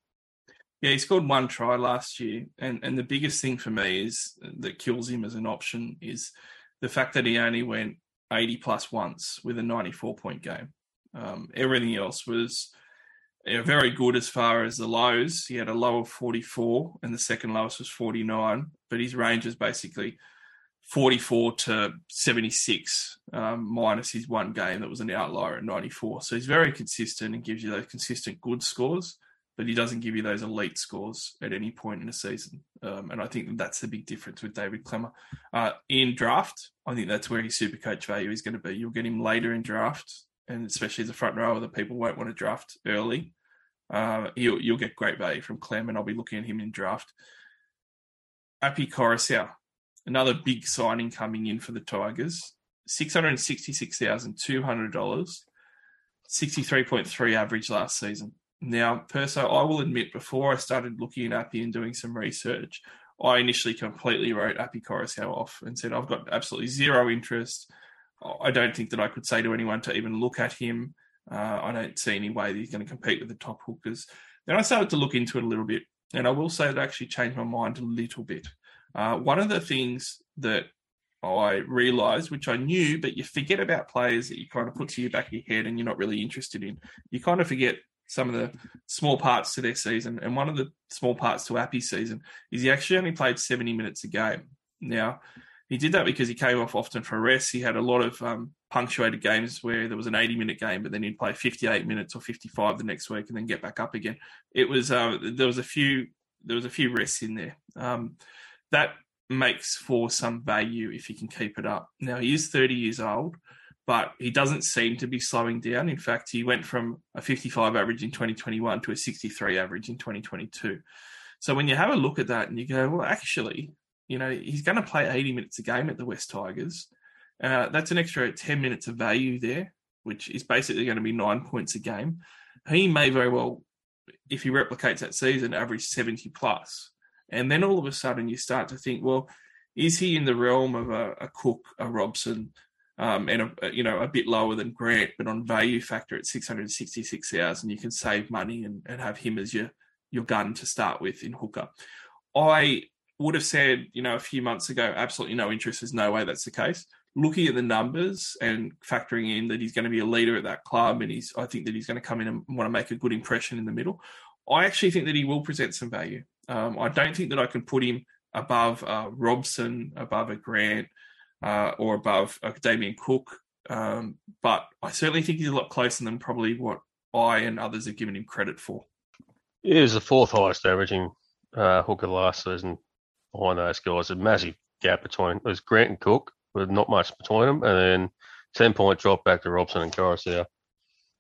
B: Yeah, he scored one try last year, and and the biggest thing for me is that kills him as an option is the fact that he only went 80 plus once with a 94 point game. Um, everything else was very good as far as the lows. He had a low of 44, and the second lowest was 49. But his range is basically 44 to 76, um, minus his one game that was an outlier at 94. So he's very consistent and gives you those consistent good scores, but he doesn't give you those elite scores at any point in a season. Um, and I think that that's the big difference with David Klemmer. Uh, in draft, I think that's where his super coach value is going to be. You'll get him later in draft, and especially as a front rower that people won't want to draft early. Uh, you'll, you'll get great value from Clem, and I'll be looking at him in draft. Api Koroisau, another big signing coming in for the Tigers. $666,200, 63.3 average last season. Now, Perso, I will admit, before I started looking at Api and doing some research, I initially completely wrote Api Koroisau off and said, I've got absolutely zero interest. I don't think that I could say to anyone to even look at him. Uh, I don't see any way that he's going to compete with the top hookers. Then I started to look into it a little bit, and I will say that actually changed my mind a little bit. Uh, one of the things that I realised, which I knew, but you forget about players that you kind of put to your back of your head and you're not really interested in. You kind of forget some of the small parts to their season. And one of the small parts to Api's season is he actually only played 70 minutes a game. Now, he did that because he came off often for rest. He had a lot of um, punctuated games where there was an 80 minute game, but then he'd play 58 minutes or 55 the next week and then get back up again. It was uh, there was a few there was a few rests in there. Um, that makes for some value if he can keep it up. Now he is 30 years old, but he doesn't seem to be slowing down. In fact, he went from a 55 average in 2021 to a 63 average in 2022. So when you have a look at that and you go, well, actually, you know, he's going to play 80 minutes a game at the West Tigers. Uh, that's an extra 10 minutes of value there, which is basically going to be nine points a game. He may very well, if he replicates that season, average 70 plus. And then all of a sudden you start to think, well, is he in the realm of a, a Cook, a Robson, um, and a, you know a bit lower than Grant, but on value factor at six hundred sixty six thousand, you can save money and, and have him as your your gun to start with in hooker. I would have said, you know, a few months ago, absolutely no interest. There's no way that's the case. Looking at the numbers and factoring in that he's going to be a leader at that club, and he's, I think that he's going to come in and want to make a good impression in the middle. I actually think that he will present some value. Um, I don't think that I can put him above uh, Robson, above a Grant, uh, or above a Damien Cook. Um, but I certainly think he's a lot closer than probably what I and others have given him credit for.
C: He is the fourth highest averaging uh, hooker last season behind those guys. A massive gap between there's Grant and Cook, with not much between them, and then ten point drop back to Robson and Koroisau.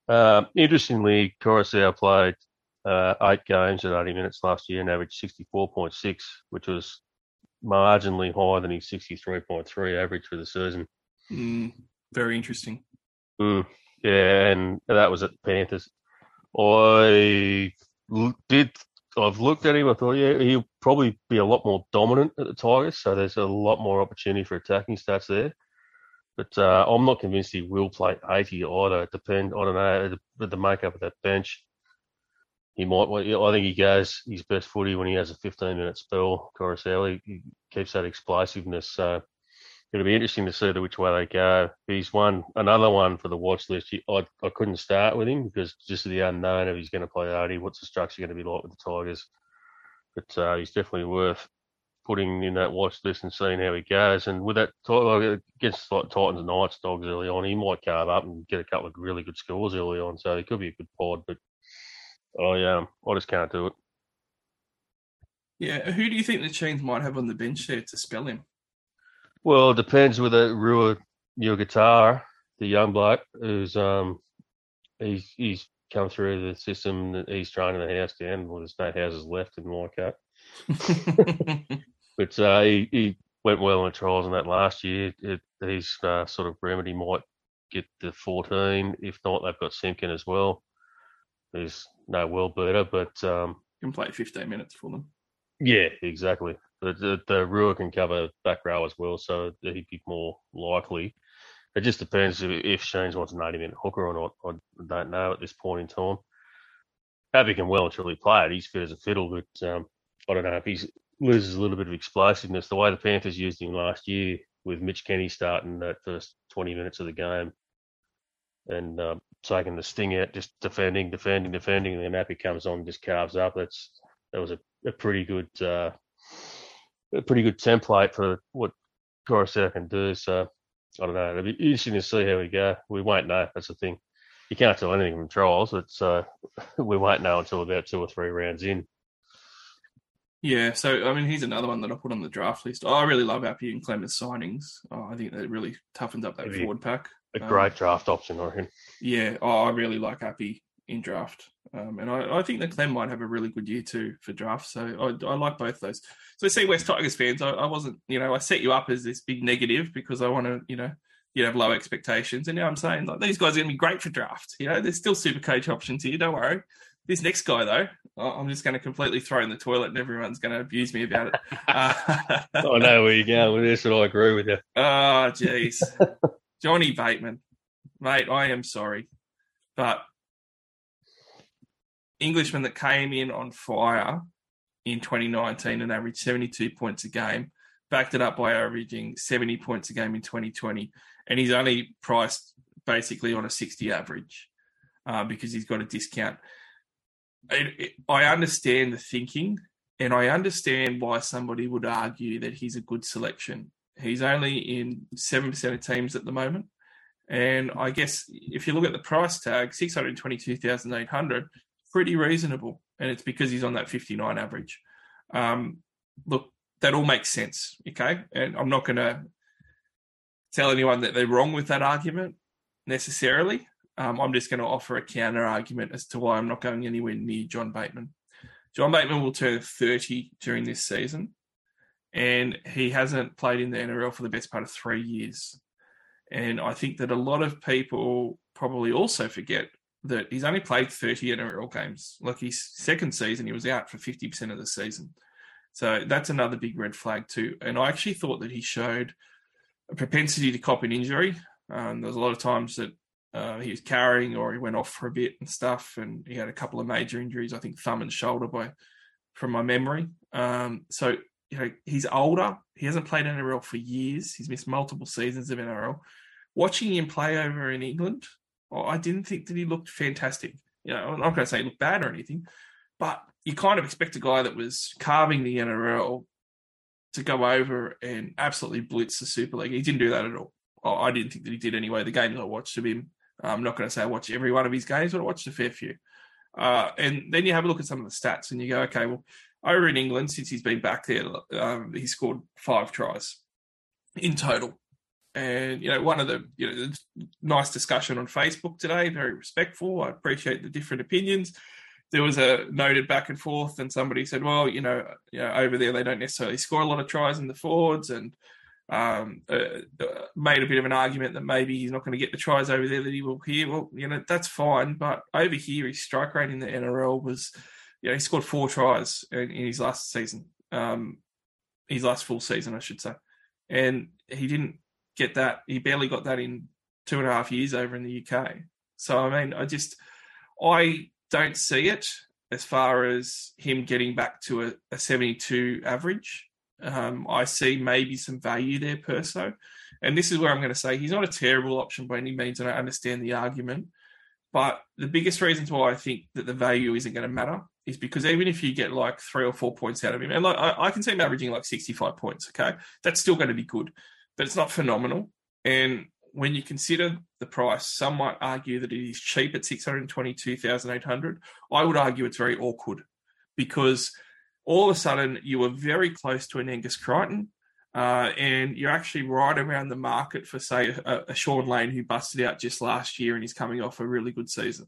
C: Uh, interestingly, Koroisau played uh, eight games at 80 minutes last year and averaged 64.6, which was marginally higher than his 63.3 average for the season.
B: Mm, very interesting.
C: Mm, yeah, and that was at Panthers. I did. I've looked at him. I thought, yeah, he'll probably be a lot more dominant at the Tigers. So there's a lot more opportunity for attacking stats there. But uh, I'm not convinced he will play 80 either. It depends. I don't know the, the makeup of that bench he might. I think he goes his best footy when he has a 15 minute spell. Koroisau, he keeps that explosiveness. So it'll be interesting to see which way they go. He's one another one for the watch list. I, I couldn't start with him because just the unknown of he's going to play 80. What's the structure going to be like with the Tigers? But uh, he's definitely worth putting in that watch list and seeing how he goes. And with that against like Titans and Knights dogs early on, he might carve up and get a couple of really good scores early on. So he could be a good pod, but I yeah, I just can't do it.
B: Yeah, who do you think the Chains might have on the bench there to spell him?
C: Well, it depends whether Rua your guitar, the young bloke who's um he's he's come through the system that he's trying to the house down. Well, there's no houses left in Leichhardt. but uh, he, he went well in the trials in that last year. It, his uh, sort of remedy might get the 14. If not, they've got Simpkin as well. He's no world beater, but um,
B: can play 15 minutes for them.
C: Yeah, exactly. The, the, the Rua can cover back row as well, so he'd be more likely. It just depends if, if Sheens wants an 80 minute hooker or not. I don't know at this point in time. Api can well and truly play it. He's fit as a fiddle, but um, I don't know if he loses a little bit of explosiveness. The way the Panthers used him last year with Mitch Kenny starting that first 20 minutes of the game, and um, taking the sting out, just defending, defending, defending, and then Api comes on, just carves up. That's that was a, a pretty good, uh, a pretty good template for what Koroisau can do. So I don't know. It'll be interesting to see how we go. We won't know. That's the thing. You can't tell anything from trials. It's uh, we won't know until about two or three rounds in.
B: Yeah, so I mean, he's another one that I put on the draft list. Oh, I really love Api and Klemmers signings. Oh, I think that really toughens up that forward pack.
C: A great um, draft option, I reckon.
B: Yeah, oh, I really like Api in draft. Um, and I, I, think that Clem might have a really good year too for draft. So I, I like both those. So see, West Tigers fans, I, I, wasn't, you know, I set you up as this big negative because I want to, you know, you have low expectations. And now I'm saying like these guys are going to be great for draft. You know, there's still super coach options here. Don't worry. This next guy though, I'm just going to completely throw in the toilet and everyone's going to abuse me about it. Uh,
C: I know where you're going with this, and I agree with you.
B: Oh, jeez. Johnny Bateman, mate, I am sorry, but Englishman that came in on fire in 2019 and averaged 72 points a game, backed it up by averaging 70 points a game in 2020, and he's only priced basically on a 60 average uh, because he's got a discount. It, it, I understand the thinking, and I understand why somebody would argue that he's a good selection. He's only in 7% of teams at the moment. And I guess if you look at the price tag, 622,800, pretty reasonable. And it's because he's on that 59 average. Um, look, that all makes sense. Okay. And I'm not going to tell anyone that they're wrong with that argument necessarily. Um, I'm just going to offer a counter argument as to why I'm not going anywhere near John Bateman. John Bateman will turn 30 during this season, and he hasn't played in the NRL for the best part of three years. And I think that a lot of people probably also forget that he's only played 30 NRL games. Like his second season, he was out for 50% of the season. So that's another big red flag, too. And I actually thought that he showed a propensity to cop an injury. Um, there's a lot of times that uh, he was carrying or he went off for a bit and stuff, and he had a couple of major injuries. I think thumb and shoulder, by from my memory. Um, so you know he's older. He hasn't played NRL for years. He's missed multiple seasons of NRL. Watching him play over in England, I didn't think that he looked fantastic. You know, I'm not going to say he looked bad or anything, but you kind of expect a guy that was carving the NRL to go over and absolutely blitz the Super League. He didn't do that at all. Oh, I didn't think that he did anyway. The games I watched of him, I'm not going to say I watched every one of his games, but I watched a fair few. Uh, and then you have a look at some of the stats and you go, okay, well, over in England, since he's been back there, um, he scored five tries in total. And, you know, one of the, you know, nice discussion on Facebook today, very respectful. I appreciate the different opinions. There was a noted back and forth, and somebody said, well, you know, you know, over there, they don't necessarily score a lot of tries in the forwards. And, um, uh, made a bit of an argument that maybe he's not going to get the tries over there that he will here. Well, you know, that's fine. But over here, his strike rate in the NRL was, you know, he scored four tries in, in his last season, um, his last full season, I should say. And he didn't get that. He barely got that in two and a half years over in the UK. So, I mean, I just, I don't see it as far as him getting back to a, a 72 average. Um, I see maybe some value there, Perso. And this is where I'm going to say he's not a terrible option by any means, and I understand the argument. But the biggest reasons why I think that the value isn't going to matter is because even if you get like three or four points out of him, and like I, I can see him averaging like 65 points, okay, that's still going to be good, but it's not phenomenal. And when you consider the price, some might argue that it is cheap at 622,800. I would argue it's very awkward because all of a sudden you were very close to an Angus Crichton, uh, and you're actually right around the market for, say, a, a Shaun Lane who busted out just last year and he's coming off a really good season.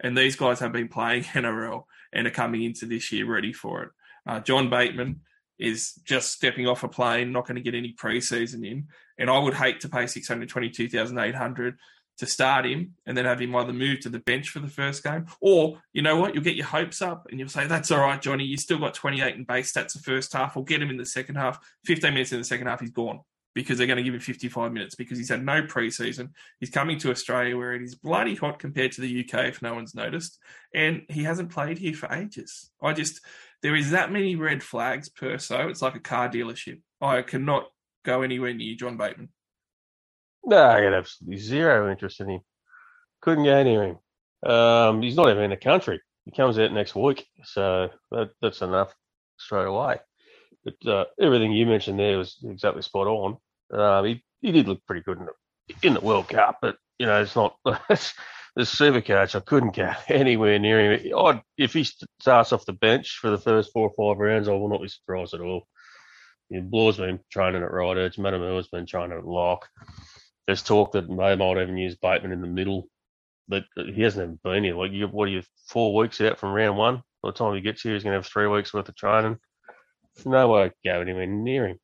B: And these guys have been playing NRL and are coming into this year ready for it. Uh, John Bateman is just stepping off a plane, not going to get any preseason in. And I would hate to pay 622,800 to start him and then have him either move to the bench for the first game, or you know what, you'll get your hopes up and you'll say, That's all right, Johnny, you still got 28 in base stats the first half, We'll get him in the second half. 15 minutes in the second half, he's gone because they're going to give him 55 minutes because he's had no preseason. He's coming to Australia where it is bloody hot compared to the UK, if no one's noticed, and he hasn't played here for ages. I just, there is that many red flags per so. It's like a car dealership. I cannot go anywhere near John Bateman.
C: No, I got absolutely zero interest in him. Couldn't near him. Um, he's not even in the country. He comes out next week, so that, that's enough straight away. But uh, everything you mentioned there was exactly spot on. Um, he he did look pretty good in the, in the World Cup, but you know it's not the Super Coach. I couldn't get anywhere near him. I'd, if he starts off the bench for the first four or five rounds, I will not be surprised at all. You know, Blore's been training at right edge. Matamua's been training at lock there's talk that they might even use Bateman in the middle, but he hasn't even been here. Like, you, what are you, four weeks out from round one? By the time he gets here, he's going to have three weeks worth of training. There's no way go anywhere near him.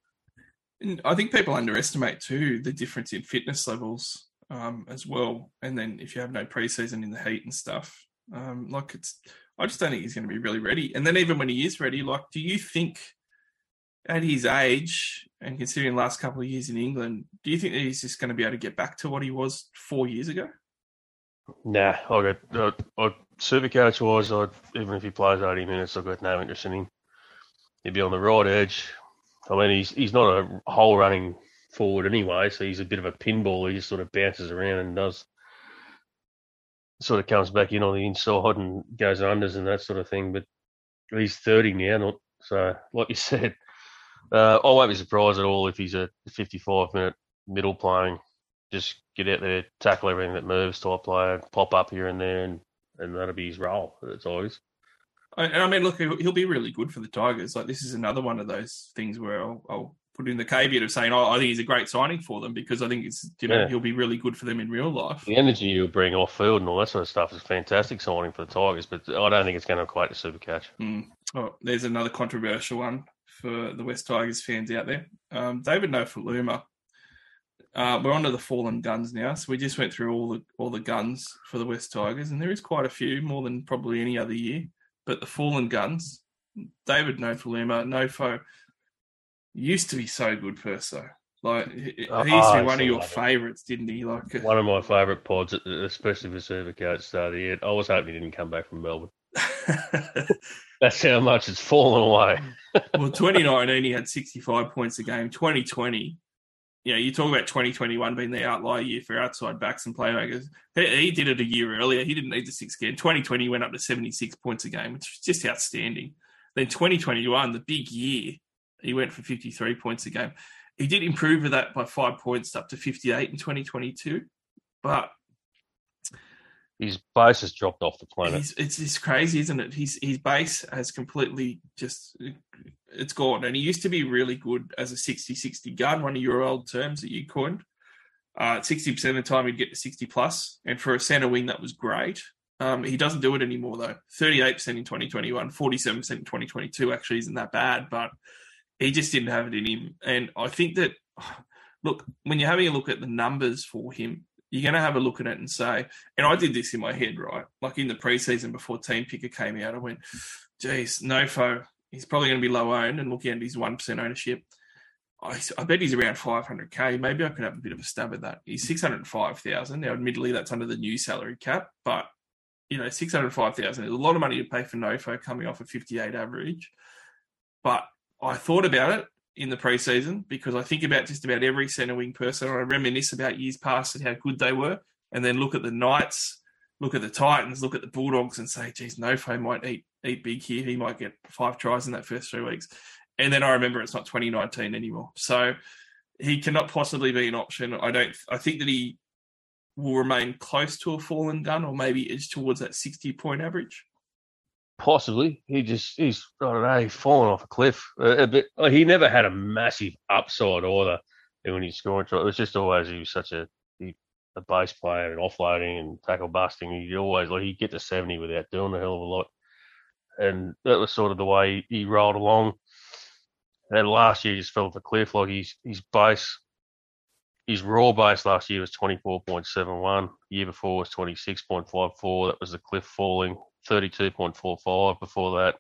B: I think people underestimate too the difference in fitness levels um, as well. And then if you have no preseason in the heat and stuff, um, like it's, I just don't think he's going to be really ready. And then even when he is ready, like, do you think at his age and considering the last couple of years in England, do you think that he's just going to be able to get back to what he was four years ago?
C: Nah, I got I, I super coach wise, I'd even if he plays eighty minutes, I've got no interest in him. He'd be on the right edge. I mean, he's he's not a whole running forward anyway, so he's a bit of a pinball. He just sort of bounces around and does sort of comes back in on the inside and goes unders and that sort of thing. But he's thirty now, not so like you said. Uh, I won't be surprised at all if he's a 55 minute middle playing. Just get out there, tackle everything that moves, type player, pop up here and there, and, and that'll be his role at always.
B: I, I mean, look, he'll be really good for the Tigers. Like this is another one of those things where I'll, I'll put in the caveat of saying, oh, I think he's a great signing for them because I think it's you know
C: Yeah.
B: he'll be really good for them in real life.
C: The energy he'll bring off field and all that sort of stuff is fantastic signing for the Tigers, but I don't think it's going to equate to super coach.
B: Mm. Oh, there's another controversial one for the West Tigers fans out there. Um, David Nofoaluma. Uh, we're onto the fallen guns now, so we just went through all the all the guns for the West Tigers, and there is quite a few, more than probably any other year. But the fallen guns, David Nofoaluma, Nofo, used to be so good, Perso. Like he, he
C: Oh,
B: used to be one of your favourites, didn't he? Like uh,
C: One of my favourite pods, especially for super coach start of the year. I was hoping he didn't come back from Melbourne. That's how much it's fallen away.
B: well, 2019 he had 65 points a game. 2020, you know, you talk about 2021 being the outlier year for outside backs and playmakers. He, he did it a year earlier. He didn't need the six game. 2020 went up to 76 points a game, which is just outstanding. Then 2021, the big year, he went for 53 points a game. He did improve with that by five points up to 58 in 2022, but
C: His base has dropped off the planet.
B: He's, it's it's crazy, isn't it? His his base has completely just it's gone. And he used to be really good as a 60-60 gun, one of your old terms that you coined. Uh, 60% of the time he'd get to 60 plus, and for a centre wing that was great. Um, he doesn't do it anymore though. 38% in 2021, 47% in 2022 actually isn't that bad, but he just didn't have it in him. And I think that look, when you're having a look at the numbers for him, you're going to have a look at it and say, and I did this in my head, right? Like in the preseason before Team Picker came out, I went, geez, Nofo, he's probably going to be low owned and looking at his 1% ownership. I, I bet he's around 500k. Maybe I could have a bit of a stab at that. He's 605,000. Now, admittedly, that's under the new salary cap, but you know, 605,000 is a lot of money to pay for Nofo coming off a 58 average. But I thought about it in the preseason because I think about just about every centre wing person. I reminisce about years past and how good they were, and then look at the Knights, look at the Titans, look at the Bulldogs, and say, "Geez, Nofo might eat eat big here. He might get five tries in that first three weeks." And then I remember it's not 2019 anymore, so he cannot possibly be an option. I don't. I think that he will remain close to a fallen gun, or maybe edge towards that 60 point average.
C: Possibly. He just, he's, I don't know, he's fallen off a cliff. Uh, like, he never had a massive upside either when he's scoring. It was just always, he was such a, he, a base player and offloading and tackle busting. He always, like, he'd get to 70 without doing a hell of a lot. And that was sort of the way he rolled along. And last year, he just fell off a cliff. Like, his, his base, his raw base last year was 24.71. The year before was 26.54. That was the cliff falling. 32.45 before that.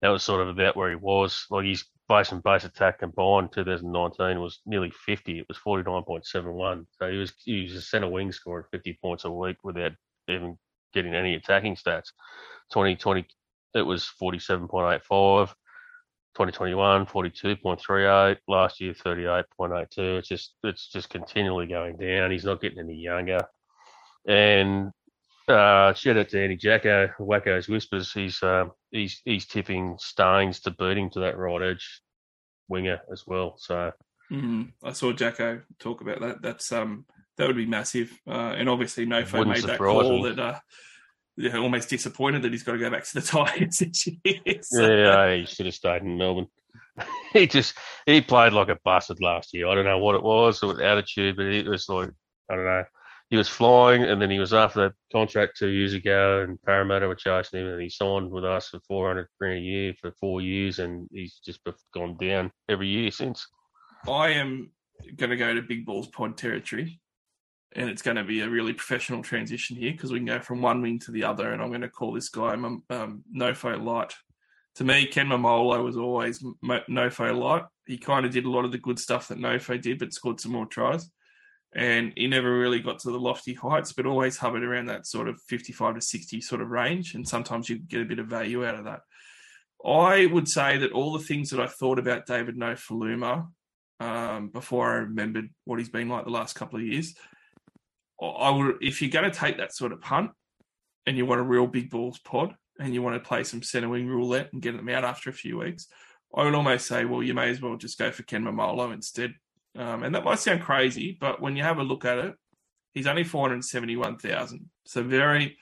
C: That was sort of about where he was. Like his base and base attack combined 2019 was nearly 50. It was 49.71. So he was he was a centre wing scoring 50 points a week without even getting any attacking stats. 2020 it was 47.85. 2021 42.38. Last year 38.82. It's just it's just continually going down. He's not getting any younger. And uh, shout out to Andy Jacko, Wacko's Whispers. He's um, he's he's tipping Staines to beat him to that right edge winger as well. So
B: Mm, I saw Jacko talk about that. That's um that would be massive. Uh, and obviously Nofo made that call
C: me.
B: that uh yeah, almost disappointed that he's got to go back to the Tigers this year. So,
C: yeah, he should have stayed in Melbourne. he just he played like a bastard last year. I don't know what it was or attitude, but it was like I don't know. He was flying, and then he was after that contract two years ago, and Parramatta were chasing him, and he signed with us for four hundred grand a year for four years, and he's just gone down every year since.
B: I am going to go to Big Balls Pod territory, and it's going to be a really professional transition here because we can go from one wing to the other, and I'm going to call this guy um, um, Nofo Light to me, Ken Maumalo was always Nofo light. He kind of did a lot of the good stuff that Nofo did, but scored some more tries. And he never really got to the lofty heights, but always hovered around that sort of 55 to 60 sort of range. And sometimes you get a bit of value out of that. I would say that all the things that I thought about David Nofoaluma um, before I remembered what he's been like the last couple of years, I would if you're going to take that sort of punt and you want a real big balls pod and you want to play some centre wing roulette and get them out after a few weeks, I would almost say, well, you may as well just go for Ken Maumalo instead. Um, and that might sound crazy, but when you have a look at it, he's only four hundred seventy-one thousand, so very,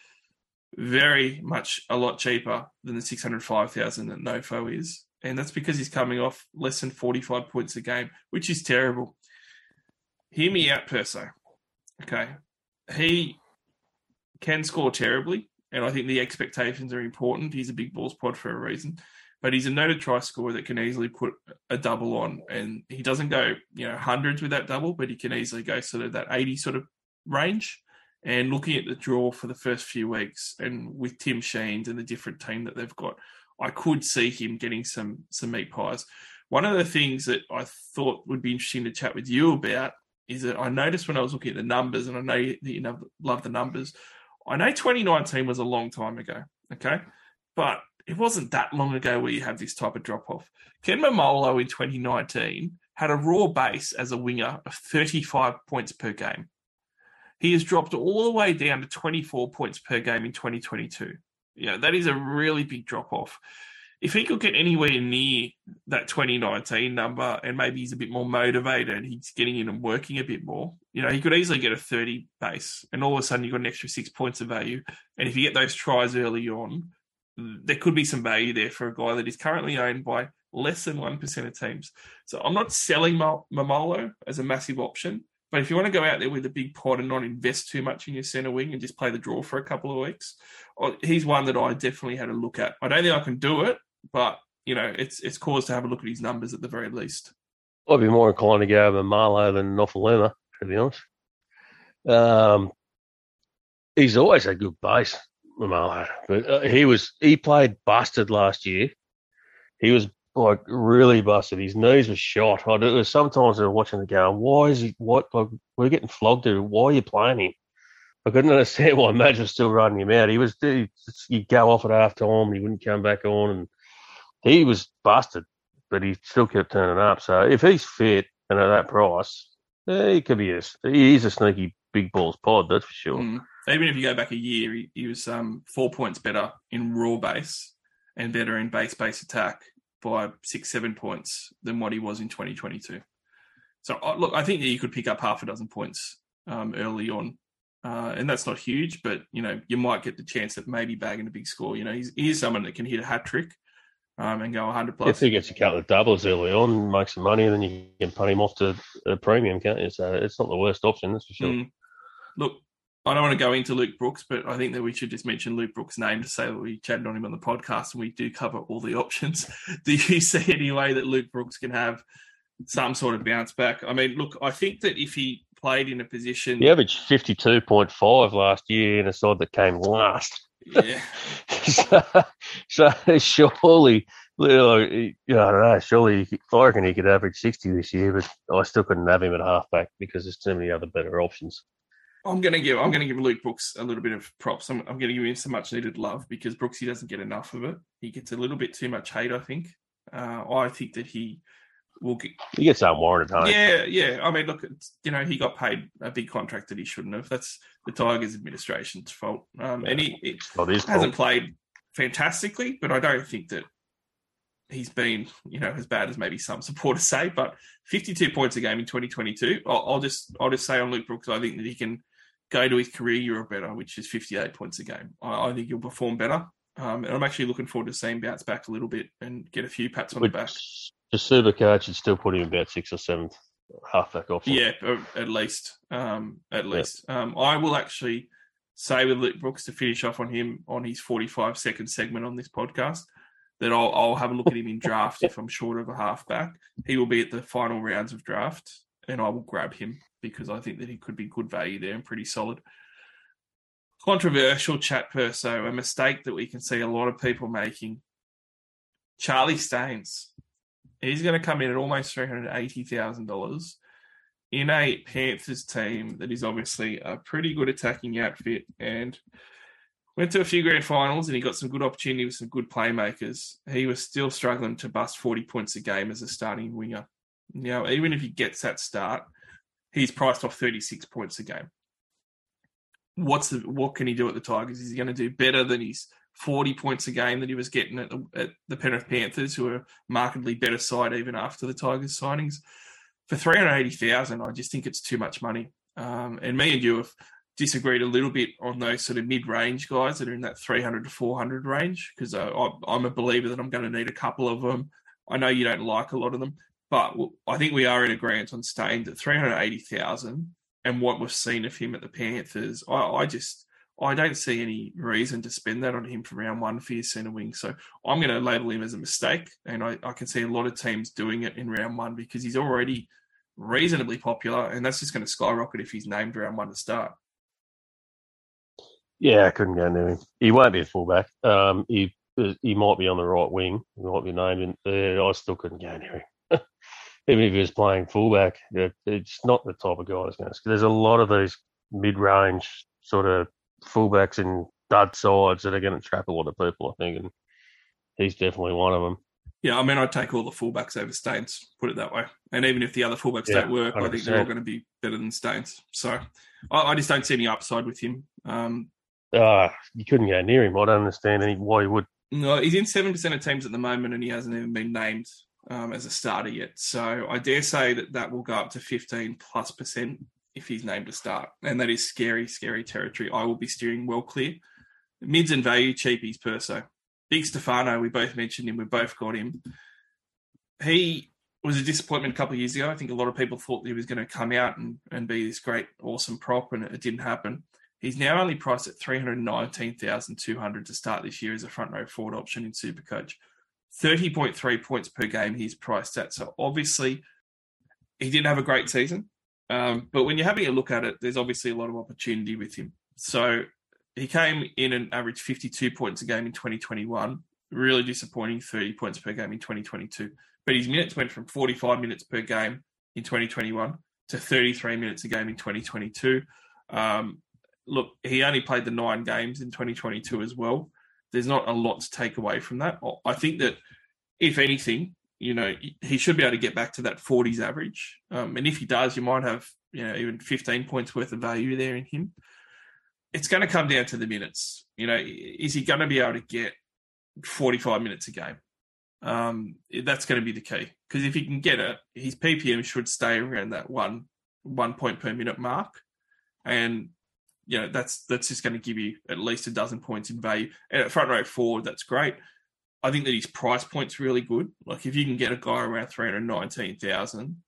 B: very much a lot cheaper than the six hundred five thousand that Nofo is, and that's because he's coming off less than forty-five points a game, which is terrible. Hear me out, Perso. Okay, he can score terribly, and I think the expectations are important. He's a big balls pod for a reason, but he's a noted try scorer that can easily put a double on, and he doesn't go you know hundreds with that double, but he can easily go sort of that eighty sort of range. And looking at the draw for the first few weeks, and with Tim Sheens and the different team that they've got, I could see him getting some some meat pies. One of the things that I thought would be interesting to chat with you about is that I noticed when I was looking at the numbers, and I know that you love the numbers. I know 2019 was a long time ago, okay, but it wasn't that long ago where you have this type of drop off. Ken Maumalo in 2019 had a raw base as a winger of 35 points per game. He has dropped all the way down to 24 points per game in 2022. Yeah, that is a really big drop off if he could get anywhere near that 2019 number and maybe he's a bit more motivated, he's getting in and working a bit more, you know, he could easily get a 30 base and all of a sudden you've got an extra six points of value. And if you get those tries early on, there could be some value there for a guy that is currently owned by less than 1% of teams. So I'm not selling Maumalo as a massive option, but if you want to go out there with a big pot and not invest too much in your centre wing and just play the draw for a couple of weeks, oh, he's one that I definitely had a look at. I don't think I can do it, but you know, it's it's cause to have a look at his numbers at the very least.
C: I'd be more inclined to go over Maumalo than Nofoaluma, to be honest. Um, he's always a good base, But uh, he was he played busted last year. He was like really busted. His knees were shot. I, was sometimes I was watching the game. Why is he? What? Like, we're getting flogged. Here. Why are you playing him? I couldn't understand why Madge was still running him out. He was he'd go off at half time. He wouldn't come back on, and he was busted, but he still kept turning up. So if he's fit and at that price, yeah, he could be a he is a sneaky big balls pod, that's for sure. Mm.
B: Even if you go back a year, he, he was um, four points better in raw base and better in base base attack by six seven points than what he was in 2022. So look, I think that you could pick up half a dozen points um, early on. Uh, and that's not huge, but you know you might get the chance of maybe bagging a big score. You know he's, he's someone that can hit a hat trick um, and go 100 plus.
C: If he gets a couple of doubles early on, make some money, then you can punt him off to a premium, can't you? So it's not the worst option, that's for sure. Mm.
B: Look, I don't want to go into Luke Brooks, but I think that we should just mention Luke Brooks' name to say that we chatted on him on the podcast and we do cover all the options. do you see any way that Luke Brooks can have some sort of bounce back? I mean, look, I think that if he played in a position.
C: He averaged 52.5 last year in a side that came last.
B: Yeah.
C: so, so, surely, you know, I don't know. Surely, I reckon he could average sixty this year, but I still couldn't have him at halfback because there's too many other better options.
B: I'm gonna give I'm gonna give Luke Brooks a little bit of props. I'm, I'm gonna give him some much needed love because Brooks he doesn't get enough of it. He gets a little bit too much hate. I think. Uh, I think that he will get.
C: He gets unwarranted hate.
B: Yeah, yeah. I mean, look, you know, he got paid a big contract that he shouldn't have. That's the Tigers administration's fault. Um, yeah, and he it hasn't fault. played fantastically, but I don't think that he's been, you know, as bad as maybe some supporters say. But 52 points a game in 2022. I'll, I'll just I'll just say on Luke Brooks, I think that he can go to his career year or better, which is 58 points a game. I, I think he'll perform better. Um, and I'm actually looking forward to seeing bounce back a little bit and get a few pats on Which, the back.
C: The Supercard should still put him about sixth or seventh halfback option.
B: Yeah, at least. Um, at least. Yeah. Um, I will actually say with Luke Brooks to finish off on him on his 45 second segment on this podcast that I'll, I'll have a look at him in draft if I'm short of a halfback. He will be at the final rounds of draft, and I will grab him because I think that he could be good value there and pretty solid. Controversial chat, Perso, a mistake that we can see a lot of people making Charlie Staines. He's going to come in at almost three hundred eighty thousand dollars in a Panthers team that is obviously a pretty good attacking outfit and went to a few grand finals and he got some good opportunity with some good playmakers. He was still struggling to bust 40 points a game as a starting winger. Now, even if he gets that start, he's priced off 36 points a game. What's the what can he do at the Tigers? Is he going to do better than his 40 points a game that he was getting at the, at the Penrith Panthers, who are markedly better side even after the Tigers signings? For 380,000, I just think it's too much money. Um, and me and you have disagreed a little bit on those sort of mid-range guys that are in that 300 to 400 range because I'm a believer that I'm going to need a couple of them. I know you don't like a lot of them, but I think we are in agreement on staying at 380,000 and what we've seen of him at the Panthers. I, I, just I don't see any reason to spend that on him for round one for your centre wing. So I'm going to label him as a mistake, and I, I can see a lot of teams doing it in round one because he's already reasonably popular, and that's just going to skyrocket if he's named round one to start.
C: Yeah, I couldn't go near him. He won't be a fullback. Um, he he might be on the right wing. He might be named. In, uh, I still couldn't go near him. Even if he was playing fullback, it's not the type of guy that's going to. There's a lot of these mid-range sort of fullbacks and dud sides that are going to trap a lot of people. I think, and he's definitely one of them.
B: Yeah, I mean, I'd take all the fullbacks over Staines, put it that way. And even if the other fullbacks yeah, don't work, 100%. I think they're all going to be better than Staines. So I, I, just don't see any upside with him. Um,
C: uh, you couldn't go near him. I don't understand any why you would.
B: No, he's in seven percent of teams at the moment, and he hasn't even been named um, as a starter yet. So I dare say that that will go up to fifteen plus percent if he's named to start, and that is scary, scary territory. I will be steering well clear. Mids and value cheapies per so. Big Stefano, we both mentioned him. We both got him. He was a disappointment a couple of years ago. I think a lot of people thought he was going to come out and, and be this great, awesome prop, and it didn't happen. He's now only priced at 319,200 to start this year as a front row forward option in Supercoach. 30.3 points per game he's priced at. So obviously, he didn't have a great season. Um, but when you're having a look at it, there's obviously a lot of opportunity with him. So he came in and averaged 52 points a game in 2021. Really disappointing 30 points per game in 2022. But his minutes went from 45 minutes per game in 2021 to 33 minutes a game in 2022. Um, look, he only played the nine games in 2022 as well. There's not a lot to take away from that. I think that, if anything, you know, he should be able to get back to that 40s average. Um, and if he does, you might have, you know, even 15 points worth of value there in him. It's going to come down to the minutes. You know, is he going to be able to get 45 minutes a game? Um, that's going to be the key because if he can get it, his PPM should stay around that one one point per minute mark, and you know that's that's just going to give you at least a dozen points in value. And at front row forward, that's great. I think that his price point's really good. Like if you can get a guy around three hundred nineteen thousand,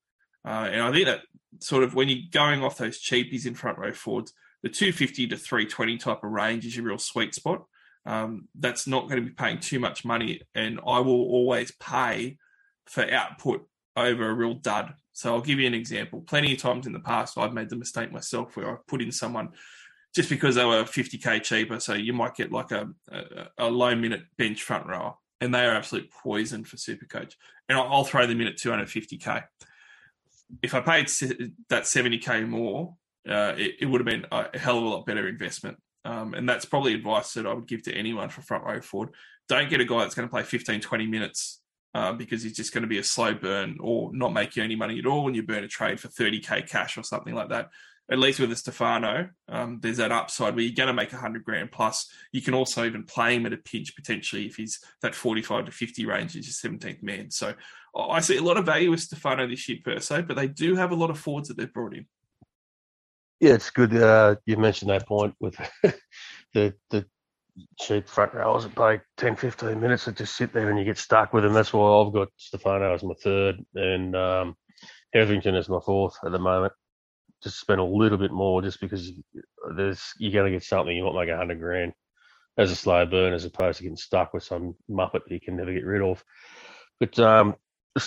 B: uh, and I think that sort of when you're going off those cheapies in front row forwards, the two fifty to three twenty type of range is your real sweet spot. Um, that's not going to be paying too much money, and I will always pay for output over a real dud. So I'll give you an example. Plenty of times in the past, I've made the mistake myself where I've put in someone just because they were 50k cheaper. So you might get like a, a, a low minute bench front rower, and they are absolute poison for Supercoach. And I'll, I'll throw them in at 250k. If I paid that 70k more, uh, it, it, would have been a hell of a lot better investment. Um, and that's probably advice that I would give to anyone for front row forward. Don't get a guy that's going to play 15, 20 minutes uh, because he's just going to be a slow burn or not make you any money at all when you burn a trade for 30k cash or something like that at least with a Stefano, um, there's that upside where you're going to make 100 grand plus. You can also even play him at a pinch potentially if he's that 45 to 50 range is your 17th man. So I see a lot of value with Stefano this year per se, but they do have a lot of forwards that they've brought in.
C: Yeah, it's good. Uh, you mentioned that point with the the cheap front rowers that play 10, 15 minutes that just sit there and you get stuck with them. That's why I've got Stefano as my third and um, as my fourth at the moment just spend a little bit more just because there's you're going to get something you might make a hundred grand as a slow burn as opposed to getting stuck with some muppet that you can never get rid of. But um,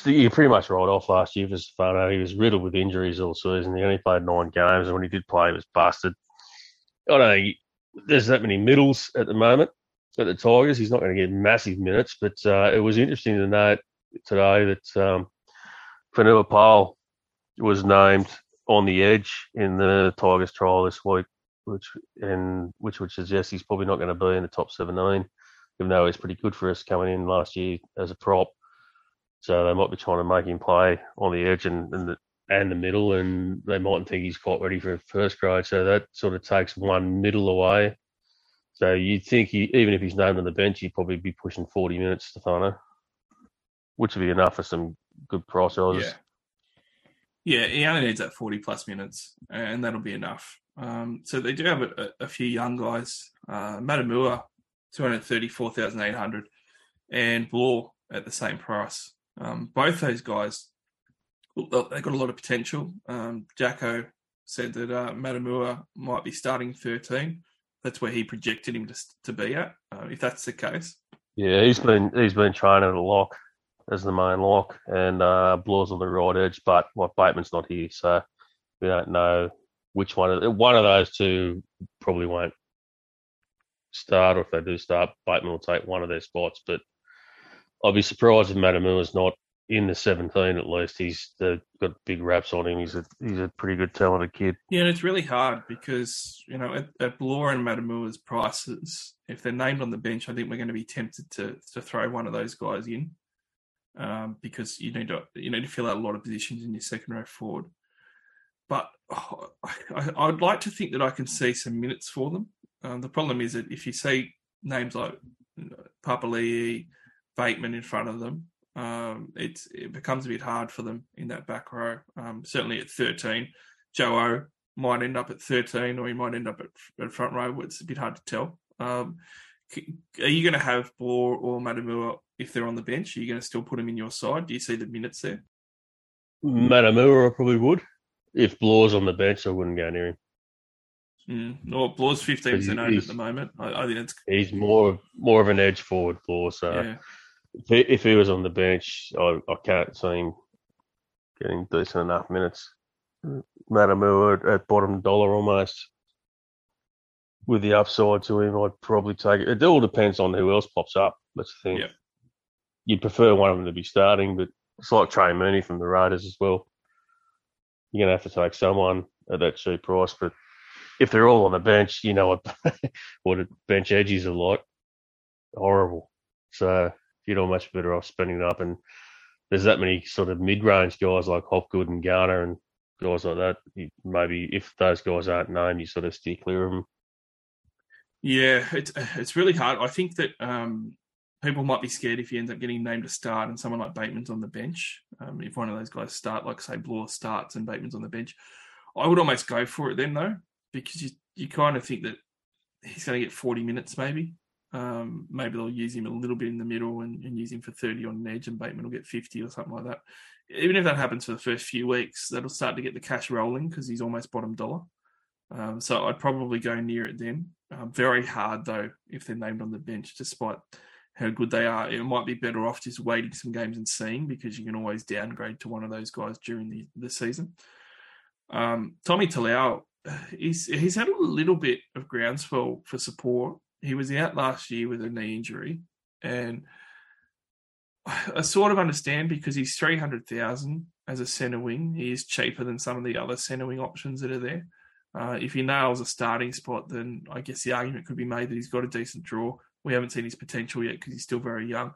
C: you pretty much rolled off last year for Stefano. He was riddled with injuries all season. He only played nine games, and when he did play, he was busted. I don't know. There's that many middles at the moment. at the Tigers. He's not going to get massive minutes, but uh, it was interesting to note today that um, Fonua Pole was named on the edge in the Tigers trial this week, which and which would suggest he's probably not going to be in the top seven nine, even though he's pretty good for us coming in last year as a prop. So they might be trying to make him play on the edge and, and the and the middle, and they mightn't think he's quite ready for first grade. So that sort of takes one middle away. So you'd think he, even if he's named on the bench, he'd probably be pushing 40 minutes, Stefano, which would be enough for some good price odds.
B: Yeah. Yeah, he only needs that 40 plus minutes, and that'll be enough. Um, so they do have a, a few young guys. Uh, Matamua, 234,800, and Blore at the same price. Um, both those guys, they've got a lot of potential. Um, Jacko said that uh, Matamua might be starting 13. That's where he projected him to, to be at, uh, if that's the case.
C: Yeah, he's been he's been training at a lock as the main lock, and uh, Blore's on the right edge, but well, Bateman's not here, so we don't know which one of one of those two probably won't start, or if they do start, Bateman will take one of their spots. But I'd be surprised if Matamua's not in the 17 at least. He's got big raps on him. He's a he's a pretty good talented kid.
B: Yeah, and it's really hard because you know at, at Blore and Matamua's prices, if they're named on the bench, I think we're going to be tempted to to throw one of those guys in um, because you need to you need to fill out a lot of positions in your second row forward. But oh, I, would like to think that I can see some minutes for them. Um, the problem is that if you see names like Papali'i, Bateman in front of them, um, it becomes a bit hard for them in that back row. Um, certainly at 13, Joe O might end up at 13, or he might end up at, at front row. It's a bit hard to tell. Um, are you going to have Blore or Matamua if they're on the bench? Are you going to still put them in your side? Do you see the minutes there?
C: Matamua, I probably would. If Blore's on the bench, I wouldn't go near him.
B: Mm. Well, fifteen percent owned at the moment. I, I, think it's
C: he's more more of an edge forward, Blore. So yeah. if, he, if he was on the bench, I, I can't see him getting decent enough minutes. Matamua at bottom dollar almost with the upside to him, I'd probably take it. It all depends on who else pops up. That's the thing.
B: Yeah.
C: You'd prefer one of them to be starting, but it's like Trey Mooney from the Raiders as well. You're gonna have to take someone at that cheap price, but if they're all on the bench, you know what what bench edges are like. Horrible. So you'd much better off spending it up. And there's that many sort of mid-range guys like Hopgood and Garner and guys like that. You, maybe if those guys aren't named, you sort of steer clear of them.
B: Yeah, it's it's really hard. I think that um, people might be scared if he ends up getting named to start and someone like Bateman's on the bench. Um, if one of those guys start, like say Blore starts and Bateman's on the bench, I would almost go for it then though, because you you kind of think that he's going to get 40 minutes maybe. Um, maybe they'll use him a little bit in the middle and, and, use him for 30 on an edge, and Bateman will get 50 or something like that. Even if that happens for the first few weeks, that'll start to get the cash rolling because he's almost bottom dollar. Um, so I'd probably go near it then. Um, very hard though if they're named on the bench, despite how good they are. It might be better off just waiting some games and seeing because you can always downgrade to one of those guys during the, the season. Um, Tommy Talau, he's he's had a little bit of groundswell for support. He was out last year with a knee injury, and I sort of understand because he's three hundred thousand as a centre wing. He is cheaper than some of the other centre wing options that are there. Uh, if he nails a starting spot, then I guess the argument could be made that he's got a decent draw. We haven't seen his potential yet because he's still very young.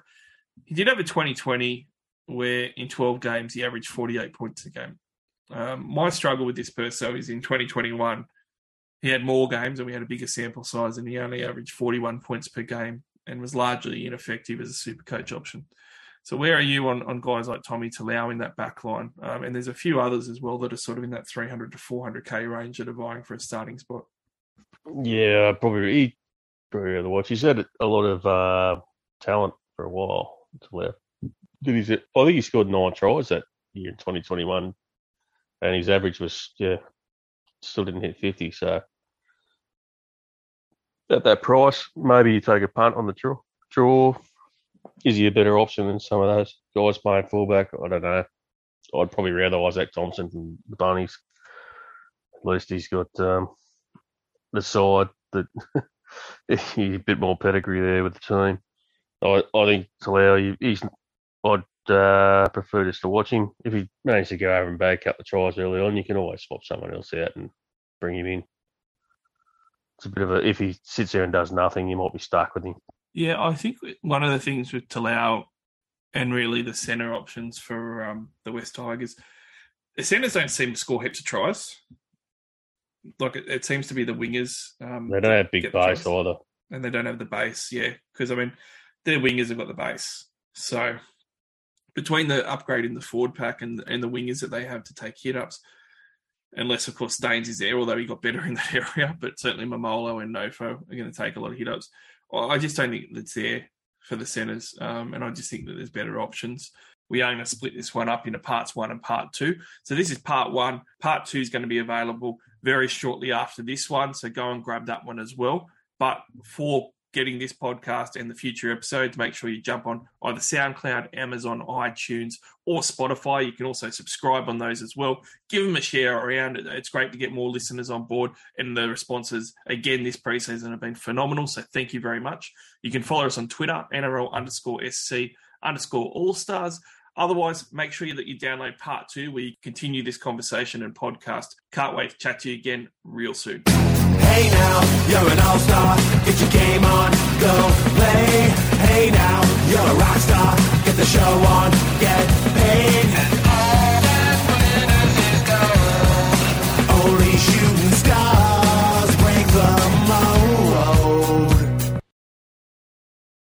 B: He did have a 2020 where in 12 games he averaged 48 points a game. Um, my struggle with this person is in 2021, he had more games and we had a bigger sample size, and he only averaged 41 points per game and was largely ineffective as a super coach option. So where are you on, on guys like Tommy Talau in that back line? Um, and there's a few others as well that are sort of in that 300 to 400k range that are vying for a starting spot.
C: Yeah, probably he probably rather watch. He's had a lot of uh, talent for a while. Talau. Did he? I think he scored nine tries that year in 2021, and his average was yeah, still didn't hit 50. So at that price, maybe you take a punt on the draw. Draw is he a better option than some of those guys playing fullback? I don't know. I'd probably rather Izaac Thompson from the Bunnies. At least he's got um, the side that a bit more pedigree there with the team. I, I think Talau, he's I'd uh, prefer just to watch him. If he managed to go over and a couple of tries early on, you can always swap someone else out and bring him in. It's a bit of a if he sits there and does nothing, you might be stuck with him.
B: Yeah, I think one of the things with Talau and really the centre options for um, the West Tigers, the centres don't seem to score heaps of tries. Like it, it seems to be the wingers. Um,
C: they don't have big base either,
B: and they don't have the base. Yeah, because I mean, their wingers have got the base. So between the upgrade in the forward pack and and the wingers that they have to take hit ups, unless of course Staines is there, although he got better in that area, but certainly Maumalo and Nofo are going to take a lot of hit ups. I just don't think it's there for the centres, um, and I just think that there's better options. We are going to split this one up into parts one and part two. So this is part one. Part two is going to be available very shortly after this one. So go and grab that one as well. But for getting this podcast and the future episodes, make sure you jump on either SoundCloud, Amazon, iTunes, or Spotify. You can also subscribe on those as well. Give them a share around. It's great to get more listeners on board, and the responses again this preseason have been phenomenal. So thank you very much. You can follow us on Twitter, NRL underscore SC underscore All Stars. Otherwise, make sure that you download part two where you continue this conversation and podcast. Can't wait to chat to you again real soon.
A: Hey now, you're an all-star. Get your game on, go play. Hey now, you're a rock star. Get the show on, get